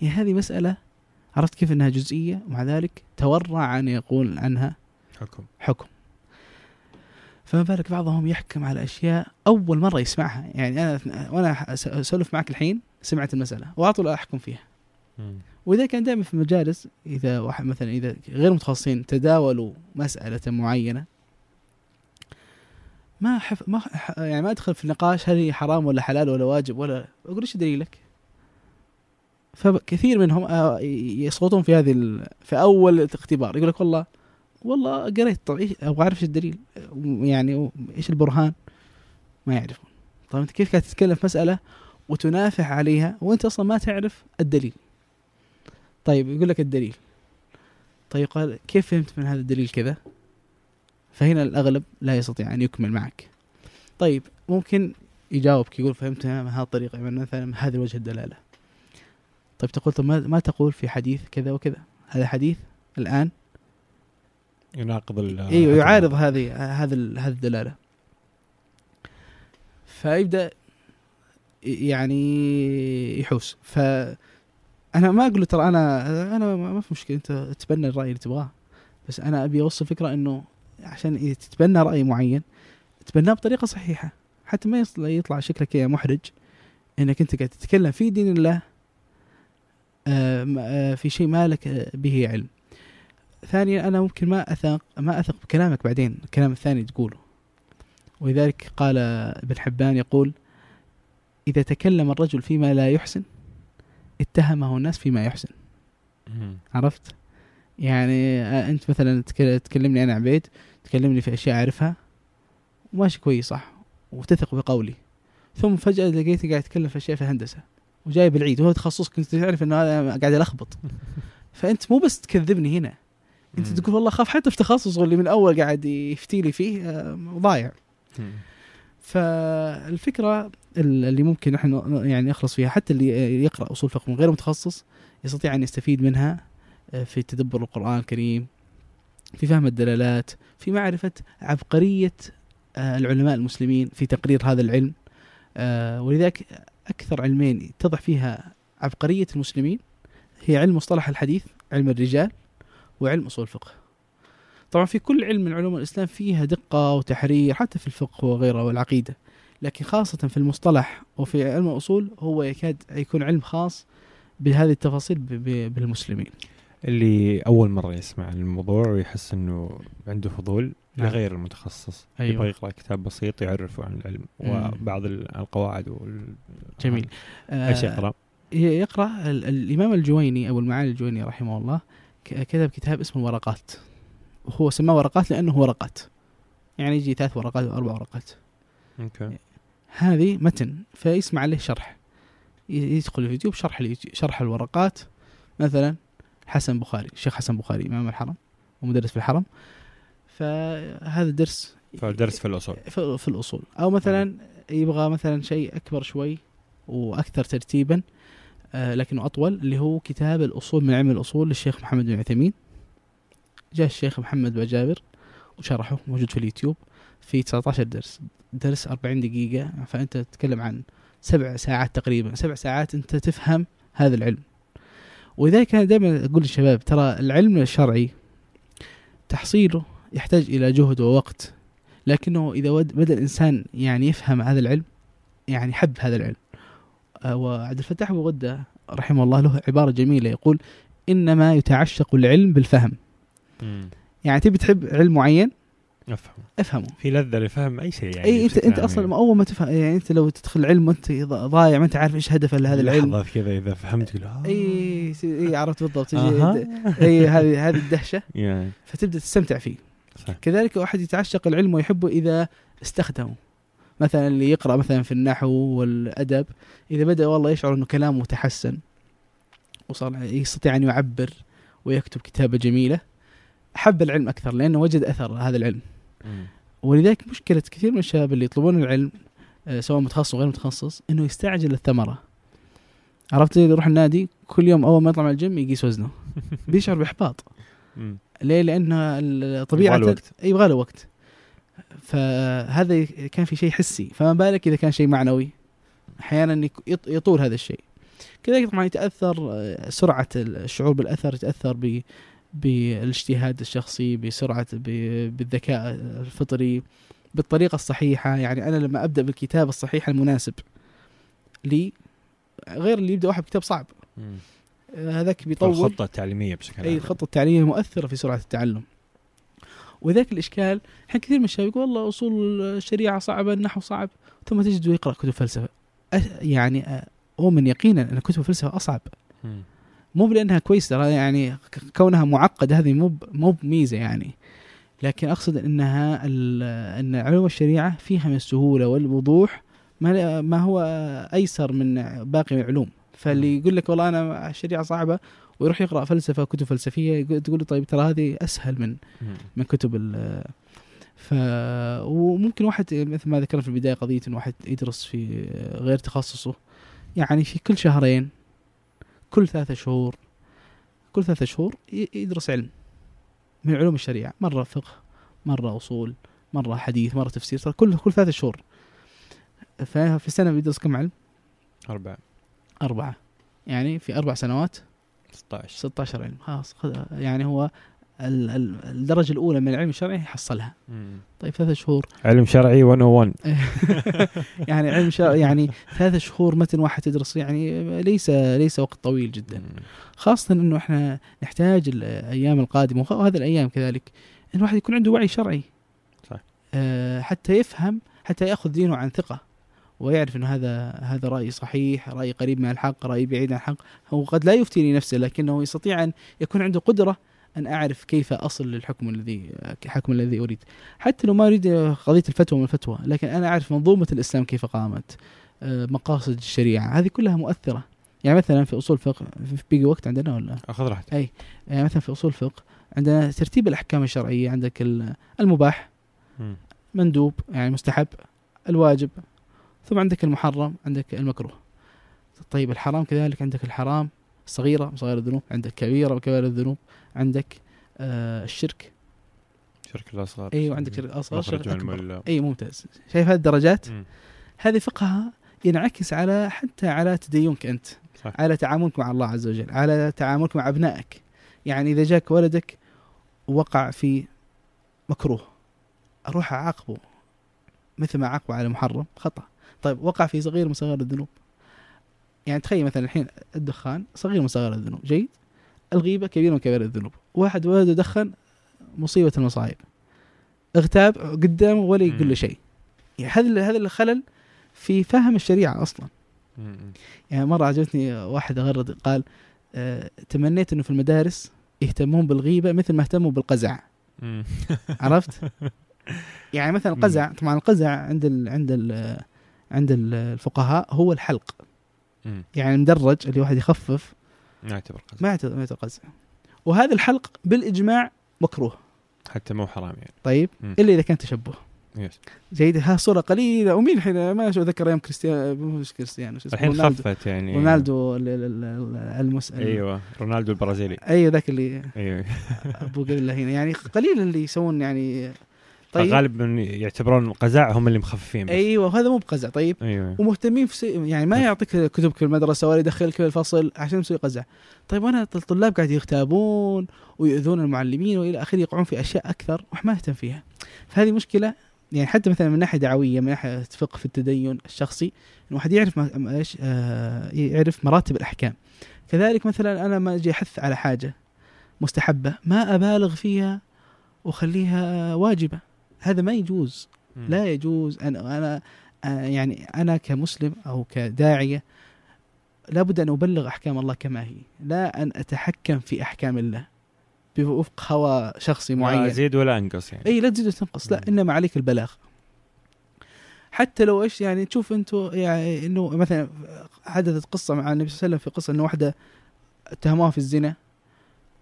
يعني هذه مسألة عرفت كيف أنها جزئية ومع ذلك تورع أن يقول عنها حكم. حكم. فما بالك بعضهم يحكم على أشياء أول مرة يسمعها. يعني أنا وأنا أس- أسولف معك الحين سمعت المسألة واعطوا لا أحكم فيها. وإذا كان دائما في المجالس إذا واحد مثلا إذا غير متخصصين تداولوا مسألة معينة ما حف ما ح- يعني ما أدخل في النقاش هل هي حرام ولا حلال ولا واجب ولا أقول إيش دليلك؟ فكثير منهم آه، يسقطون في هذه ال... في أول اختبار يقول لك والله والله قريت طب إيش أبغى أعرف إيش الدليل يعني إيش البرهان ما يعرفون طيب أنت كيف قاعد تتكلم في مسألة وتنافح عليها وانت أصلا ما تعرف الدليل. طيب يقول لك الدليل. طيب قال كيف فهمت من هذا الدليل كذا؟ فهنا الأغلب لا يستطيع أن يكمل معك. طيب ممكن يجاوبك يقول فهمتها من هذه الطريقة يعني مثلا من هذا وجه الدلالة. طيب تقول طب ما, تقول في حديث كذا وكذا؟ هذا حديث الآن؟ يناقض أيوه يعارض هذه هذا هذه الدلالة. فيبدأ يعني يحوس. ف أنا ما أقول له ترى أنا أنا ما في مشكلة أنت تتبنى الرأي اللي تبغاه. بس أنا أبي اوصل فكرة إنه عشان إذا تتبنى رأي معين تتبناه بطريقة صحيحة. حتى ما يطلع شكلك كذا محرج إنك أنت قاعد تتكلم في دين الله آه، آه، في شيء ما لك آه، به علم. ثانيا أنا ممكن ما أثق ما أثق بكلامك بعدين الكلام الثاني تقوله. ولذلك قال ابن حبان يقول إذا تكلم الرجل فيما لا يحسن اتهمه الناس فيما يحسن. عرفت يعني آه، أنت مثلا تك- تكلمني أنا عبيد تكلمني في أشياء أعرفها وماشي كويس صح وتثق بقولي ثم فجأة لقيتك قاعد تتكلم في أشياء في الهندسة وجاي بالعيد وهو تخصصك كنت تعرف إنه هذا قاعد الخبط فأنت مو بس تكذبني هنا مم. تقول والله خاف حتى في تخصصه اللي من اول قاعد يفتي لي فيه آه، ضايع مم. اللي ممكن نحن يعني نخلص فيها. حتى اللي يقرأ أصول فقه من غير متخصص يستطيع أن يستفيد منها آه، في تدبر القرآن الكريم في فهم الدلالات في معرفة عبقرية آه، العلماء المسلمين في تقرير هذا العلم. آه، ولذلك أكثر علمين يتضح فيها عبقرية المسلمين هي علم مصطلح الحديث علم الرجال وعلم أصول الفقه. طبعا في كل علم من علوم الإسلام فيها دقة وتحرير حتى في الفقه وغيره والعقيدة. لكن خاصة في المصطلح وفي علم الأصول هو يكاد يكون علم خاص بهذه التفاصيل بالمسلمين اللي أول مرة يسمع الموضوع ويحس إنه عنده فضول نعم. لغير المتخصص أيوة. يبغى يقرأ كتاب بسيط يعرفه عن العلم مم. وبعض ال- القواعد وال... جميل إيش آه، يقرأ؟ ي- يقرأ ال- الإمام الجويني ابو المعالي الجويني رحمه الله كتب كتاب اسمه الورقات وهو سماه ورقات لأنه ورقات يعني يجي ثلاث ورقات أو أربع ورقات أوكي هذه متن فيسمع عليه شرح. يدخل اليوتيوب شرح اليوتيوب شرح الورقات. مثلا حسن بخاري الشيخ حسن بخاري إمام الحرم ومدرس في الحرم. فهذا درس فالدرس في الأصول. في الأصول. أو مثلا يبغى مثلا شيء أكبر شوي وأكثر ترتيبا آه، لكنه أطول اللي هو كتاب الأصول من علم الأصول للشيخ محمد بن عثيمين. جاء الشيخ محمد بجابر وشرحه موجود في اليوتيوب. في 19 درس. درس 40 دقيقة فأنت تتكلم عن سبع ساعات تقريبا. سبع ساعات أنت تفهم هذا العلم. ولذلك أنا دائما أقول للشباب ترى العلم الشرعي تحصيله يحتاج إلى جهد ووقت. لكنه إذا بدأ الإنسان يعني يفهم هذا العلم يعني حب هذا العلم. آه، وعبد الفتاح أبو غدة رحمه الله له عبارة جميلة يقول إنما يتعشق العلم بالفهم. يعني تبي تحب علم معين؟ افهم افهمه. في لذة لفهم أي شيء يعني إي انت أنت أصلا يعني. أول ما تفهم يعني أنت لو تدخل العلم وأنت ضايع ما أنت عارف إيش هدف هذا العلم. لحظة كذا إذا فهمت تقول آه. إي إي عرفت بالضبط. أها. إي هذه هذه الدهشة. يعني فتبدأ تستمتع فيه. صح. كذلك واحد يتعشق العلم ويحبه إذا استخدمه. مثلا اللي يقرأ مثلا في النحو والأدب إذا بدأ والله يشعر إنه كلامه تحسن وصار يستطيع أن يعبر ويكتب كتابة جميلة حب العلم أكثر لأنه وجد أثر هذا العلم مم. ولذلك مشكلة كثير من الشباب اللي يطلبون العلم آه، سواء متخصص أو غير متخصص إنه يستعجل الثمرة عرفت يروح النادي كل يوم أول ما يطلع من الجيم يقيس وزنه بيشعر بإحباط. ليه؟ لأن الطبيعة يبغى له وقت. يبغى له وقت فهذا كان في شيء حسي فما بالك إذا كان شيء معنوي أحيانا يطول هذا الشيء كذلك طبعا يتأثر آه، سرعة الشعور بالأثر يتأثر ب بالاجتهاد الشخصي بسرعة بالذكاء الفطري بالطريقة الصحيحة. يعني أنا لما أبدأ بالكتاب الصحيح المناسب لي غير اللي يبدأ واحد بكتاب صعب. آه، هذاك بيطول. الخطه التعليميه بشكل إي عام الخطه التعليميه مؤثرة في سرعة التعلم. وذاك الإشكال الحين كثير من الشباب يقول والله أصول الشريعة صعبة النحو صعب ثم تجده يقرأ كتب فلسفة. يعني آه، اؤمن يقينا أن كتب الفلسفة أصعب. مو بلأنها كويسة ترى يعني كونها معقدة هذه مو مو بميزة يعني. لكن أقصد إنها إن علوم الشريعة فيها من السهولة والوضوح ما ما هو أيسر من باقي العلوم. فاللي يقول لك والله أنا الشريعة صعبة ويروح يقرأ فلسفة كتب فلسفية تقول له طيب ترى هذه أسهل من. من كتب ال ف وممكن واحد مثل ما ذكرنا في البداية قضية إن واحد يدرس في غير تخصصه يعني في كل شهرين كل ثلاثة شهور كل ثلاثة شهور يدرس علم من علوم الشريعة مرة فقه مرة أصول مرة حديث مرة تفسير كل كل ثلاثة شهور. ففي السنة بيدرس كم علم؟ أربعة. أربعة. يعني في أربع سنوات؟ 16 16 علم. خلاص يعني هو ال- ال- الدرجة الأولى من العلم الشرعي حصلها مم. طيب ثلاثة شهور علم شرعي 101 يعني علم شرع يعني ثلاثة شهور متن واحد تدرس يعني ليس ليس وقت طويل جدا مم. خاصة إنه إحنا نحتاج الأيام القادمة وهذه الأيام كذلك إن الواحد يكون عنده وعي شرعي صح. آه حتى يفهم حتى يأخذ دينه عن ثقة ويعرف انه هذا هذا رأي صحيح، رأي قريب من الحق، رأي بعيد عن الحق، هو قد لا يفتي لنفسه لكنه يستطيع أن يكون عنده قدرة أن أعرف كيف أصل للحكم الذي الحكم الذي أريد، حتى لو ما أريد قضية الفتوى من الفتوى، لكن أنا أعرف منظومة الإسلام كيف قامت، آه مقاصد الشريعة، هذه كلها مؤثرة. يعني مثلا في أصول فقه في بيجي وقت عندنا ولا؟ أخذ راحتك أي. يعني مثلا في أصول الفقه عندنا ترتيب الأحكام الشرعية عندك ال- المباح. مندوب يعني مستحب الواجب ثم عندك المحرم عندك المكروه طيب الحرام كذلك عندك الحرام صغيرة صغير الذنوب عندك كبيرة كبائر الذنوب عندك آه الشرك. شرك الأصغر. أيوه عندك شرك اصغر مخرج شرك اكبر المل- اي ممتاز. شايف هذه الدرجات. هذه فقهها ينعكس على حتى على تدينك أنت صح. على تعاملك مع الله عز وجل على تعاملك مع أبنائك. يعني إذا جاك ولدك وقع في مكروه أروح اعاقبه مثل ما عاقبه على محرم خطأ. طيب وقع في صغير من صغار الذنوب. يعني تخيل مثلا الحين الدخان صغير من صغار الذنوب جيد الغيبة كبير من كبائر الذنوب واحد ولده دخن مصيبة المصايب اغتاب قدامه ولا يقول له. شيء يعني هذا هذا الخلل في فهم الشريعة أصلا. يعني مرة عجبتني واحد غرد قال آه تمنيت إنه في المدارس يهتمون بالغيبة مثل ما اهتموا بالقزع. عرفت؟ يعني مثلا القزع طبعا القزع عند ال عند ال عند ال- الفقهاء هو الحلق. يعني المدرج اللي واحد يخفف. نعتبر قصد ما يعتبر ما يعتبر قزع وهذا الحلق بالإجماع مكروه. حتى مو حرام يعني. طيب. مم. إلا إذا كان تشبه. يس. جيد ها صورة قليلة. ومين الحين؟ ما شو ذكر أيام كريستيانو. مش كريستيانو شو الحين خفت يعني. رونالدو ال- ال- ال- المس... أيوه. رونالدو البرازيلي. أيوه ذاك اللي أيوه. أبو قبل هنا. يعني قليل اللي يسوون يعني طيب. غالبا يعتبرون القزع هم اللي مخففين بس. أيوه وهذا مو بقزع طيب. أيوه. ومهتمين في سي... يعني ما يعطيك كتب في المدرسة ولا يدخلك في الفصل عشان يسوي قزع طيب وأنا الطلاب قاعد يغتابون ويؤذون المعلمين وإلى آخره يقعون في أشياء أكثر وما اهتم فيها. فهذه مشكلة يعني حتى مثلا من ناحية دعوية من ناحية فقه في التدين الشخصي الواحد يعرف ما... إيش آه يعرف مراتب الأحكام. كذلك مثلا أنا ما أجي أحث على حاجة مستحبة ما أبالغ فيها وأخليها واجبة. هذا ما يجوز مم. لا يجوز أنا أنا يعني أنا كمسلم أو كداعية لابد أن أبلغ أحكام الله كما هي، لا أن أتحكم في أحكام الله بوفق هوى شخصي لا معين. ازيد ولا أنقص يعني إي لا تزيد وتنقص، لا مم. إنما عليك البلاغ. حتى لو إيش يعني تشوف أنتم يعني إنه مثلا حدثت قصة مع النبي صلى الله عليه وسلم في قصة إنه واحدة اتهموها في الزنا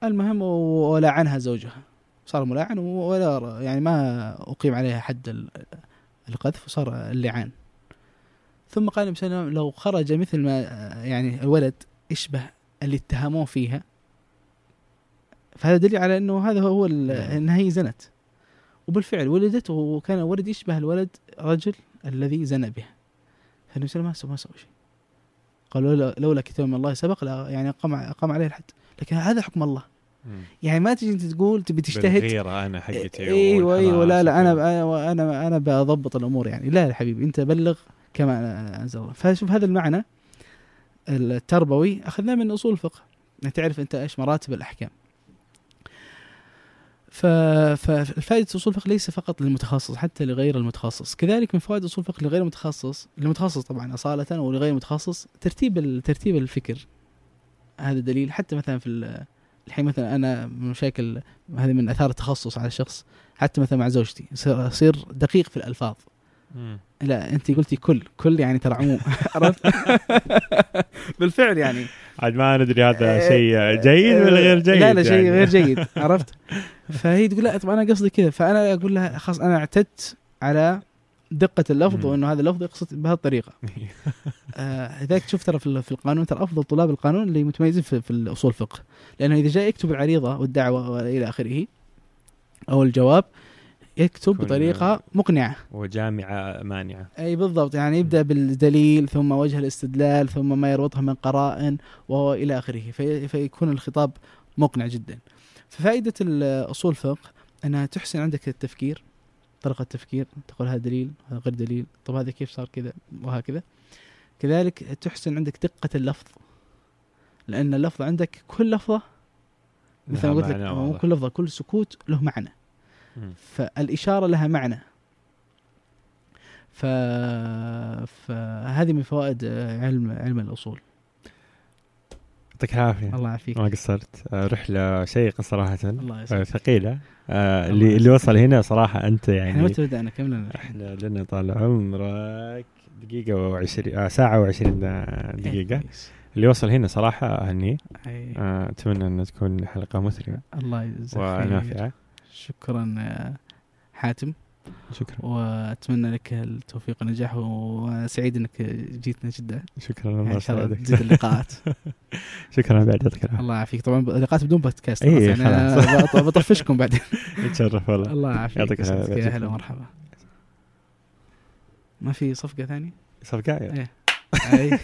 المهم ولعنها زوجها صار ملاعن ولا يعني ما أقيم عليها حد ال- القذف وصار اللعان. ثم قال النبي صلى الله عليه وسلم لو خرج مثل ما يعني الولد يشبه اللي اتهموه فيها فهذا دليل على إنه هذا هو نعم. إنها هي زنت. وبالفعل ولدت وكان الولد يشبه الولد رجل الذي زنى بها فالنبي صلى الله عليه وسلم ما سوى شيء. قال لولا, كتاب من الله سبق لا يعني قام قام عليه الحد. لكن هذا حكم الله. يعني ما تجي أنت تقول تبي تجتهد بالغيرة أنا حقتي أيوه أيوه لا لا أنا. أنا أنا بضبط الأمور يعني لا يا حبيبي أنت بلغ كما أنزل الله فشوف هذا المعنى التربوي أخذناه من أصول الفقه يعني تعرف أنت إيش مراتب الأحكام. فالفائدة أصول الفقه ليس فقط للمتخصص حتى لغير المتخصص كذلك من فوائد أصول الفقه لغير المتخصص المتخصص طبعا أصالة ولغير المتخصص ترتيب. ترتيب الفكر هذا دليل حتى مثلا في. الحين مثلا من مشاكل هذه من آثار التخصص على الشخص حتى مثلا مع زوجتي أصير دقيق في الألفاظ. مم. لا أنت قلتي كل كل يعني ترى عموم عرفت؟ بالفعل يعني. عاد ما ندري هذا شيء جيد ولا غير جيد لا لا شيء يعني. غير جيد. عرفت؟ فهي تقول لا طب أنا قصدي كذا. فأنا أقول لها خلاص أنا اعتدت على دقة اللفظ. وإنه هذا اللفظ يقصد بهالطريقة. آه لذلك تشوف ترى في ال- في القانون ترى أفضل طلاب القانون اللي متميزين في, في الأصول الفقه لأنه إذا جاء يكتب العريضة والدعوة والى آخره أو الجواب يكتب بطريقة مقنعة. وجامعة مانعة. أي بالضبط يعني يبدأ بالدليل ثم وجه الاستدلال ثم ما يربطها من قرائن والى آخره. في فيكون الخطاب مقنع جدا. ففائدة الاصول الفقه أنها تحسن عندك التفكير طريقه التفكير تقول هذا دليل هذا غير دليل طب هذا كيف صار كذا وهكذا كذلك تحسن عندك دقة اللفظ لأن اللفظ عندك كل لفظة مثل ما قلت لك مو. كل لفظة كل سكوت له معنى. فالإشارة لها معنى ف... فهذه من فوائد علم علم الأصول يعطيك العافية. الله يعافيك. ما قصرت. آه، رحلة شيقة صراحة. الله آه، يسعدك. ثقيلة. آه، اللي اللي. وصل هنا صراحة أنت إحنا يعني متى بدأنا كم لنا إحنا لنا طال عمرك. دقيقة وعشرين آه ساعة وعشرين دقيقة إيه، كويس. اللي وصل هنا صراحة أهنيه أي. آه أتمنى أن تكون حلقة مثرية. الله يجزاك خير. ونافعة. شكرا حاتم. شكرا. وأتمنى لك التوفيق والنجاح وسعيد إنك جيتنا جدا شكرا يعني الله يسعدك تزيد اللقاءات. شكرا بعد يعطيك الله يعافيك. طبعا لقاءات بدون بودكاست خلاص يعني بط- بطفشكم بعدين يتشرف والله. الله يعافيك. يعطيك يسعدك. العافية. يا هلا ومرحبا. ما في صفقة ثانية؟ صفقة؟ إيه. أي.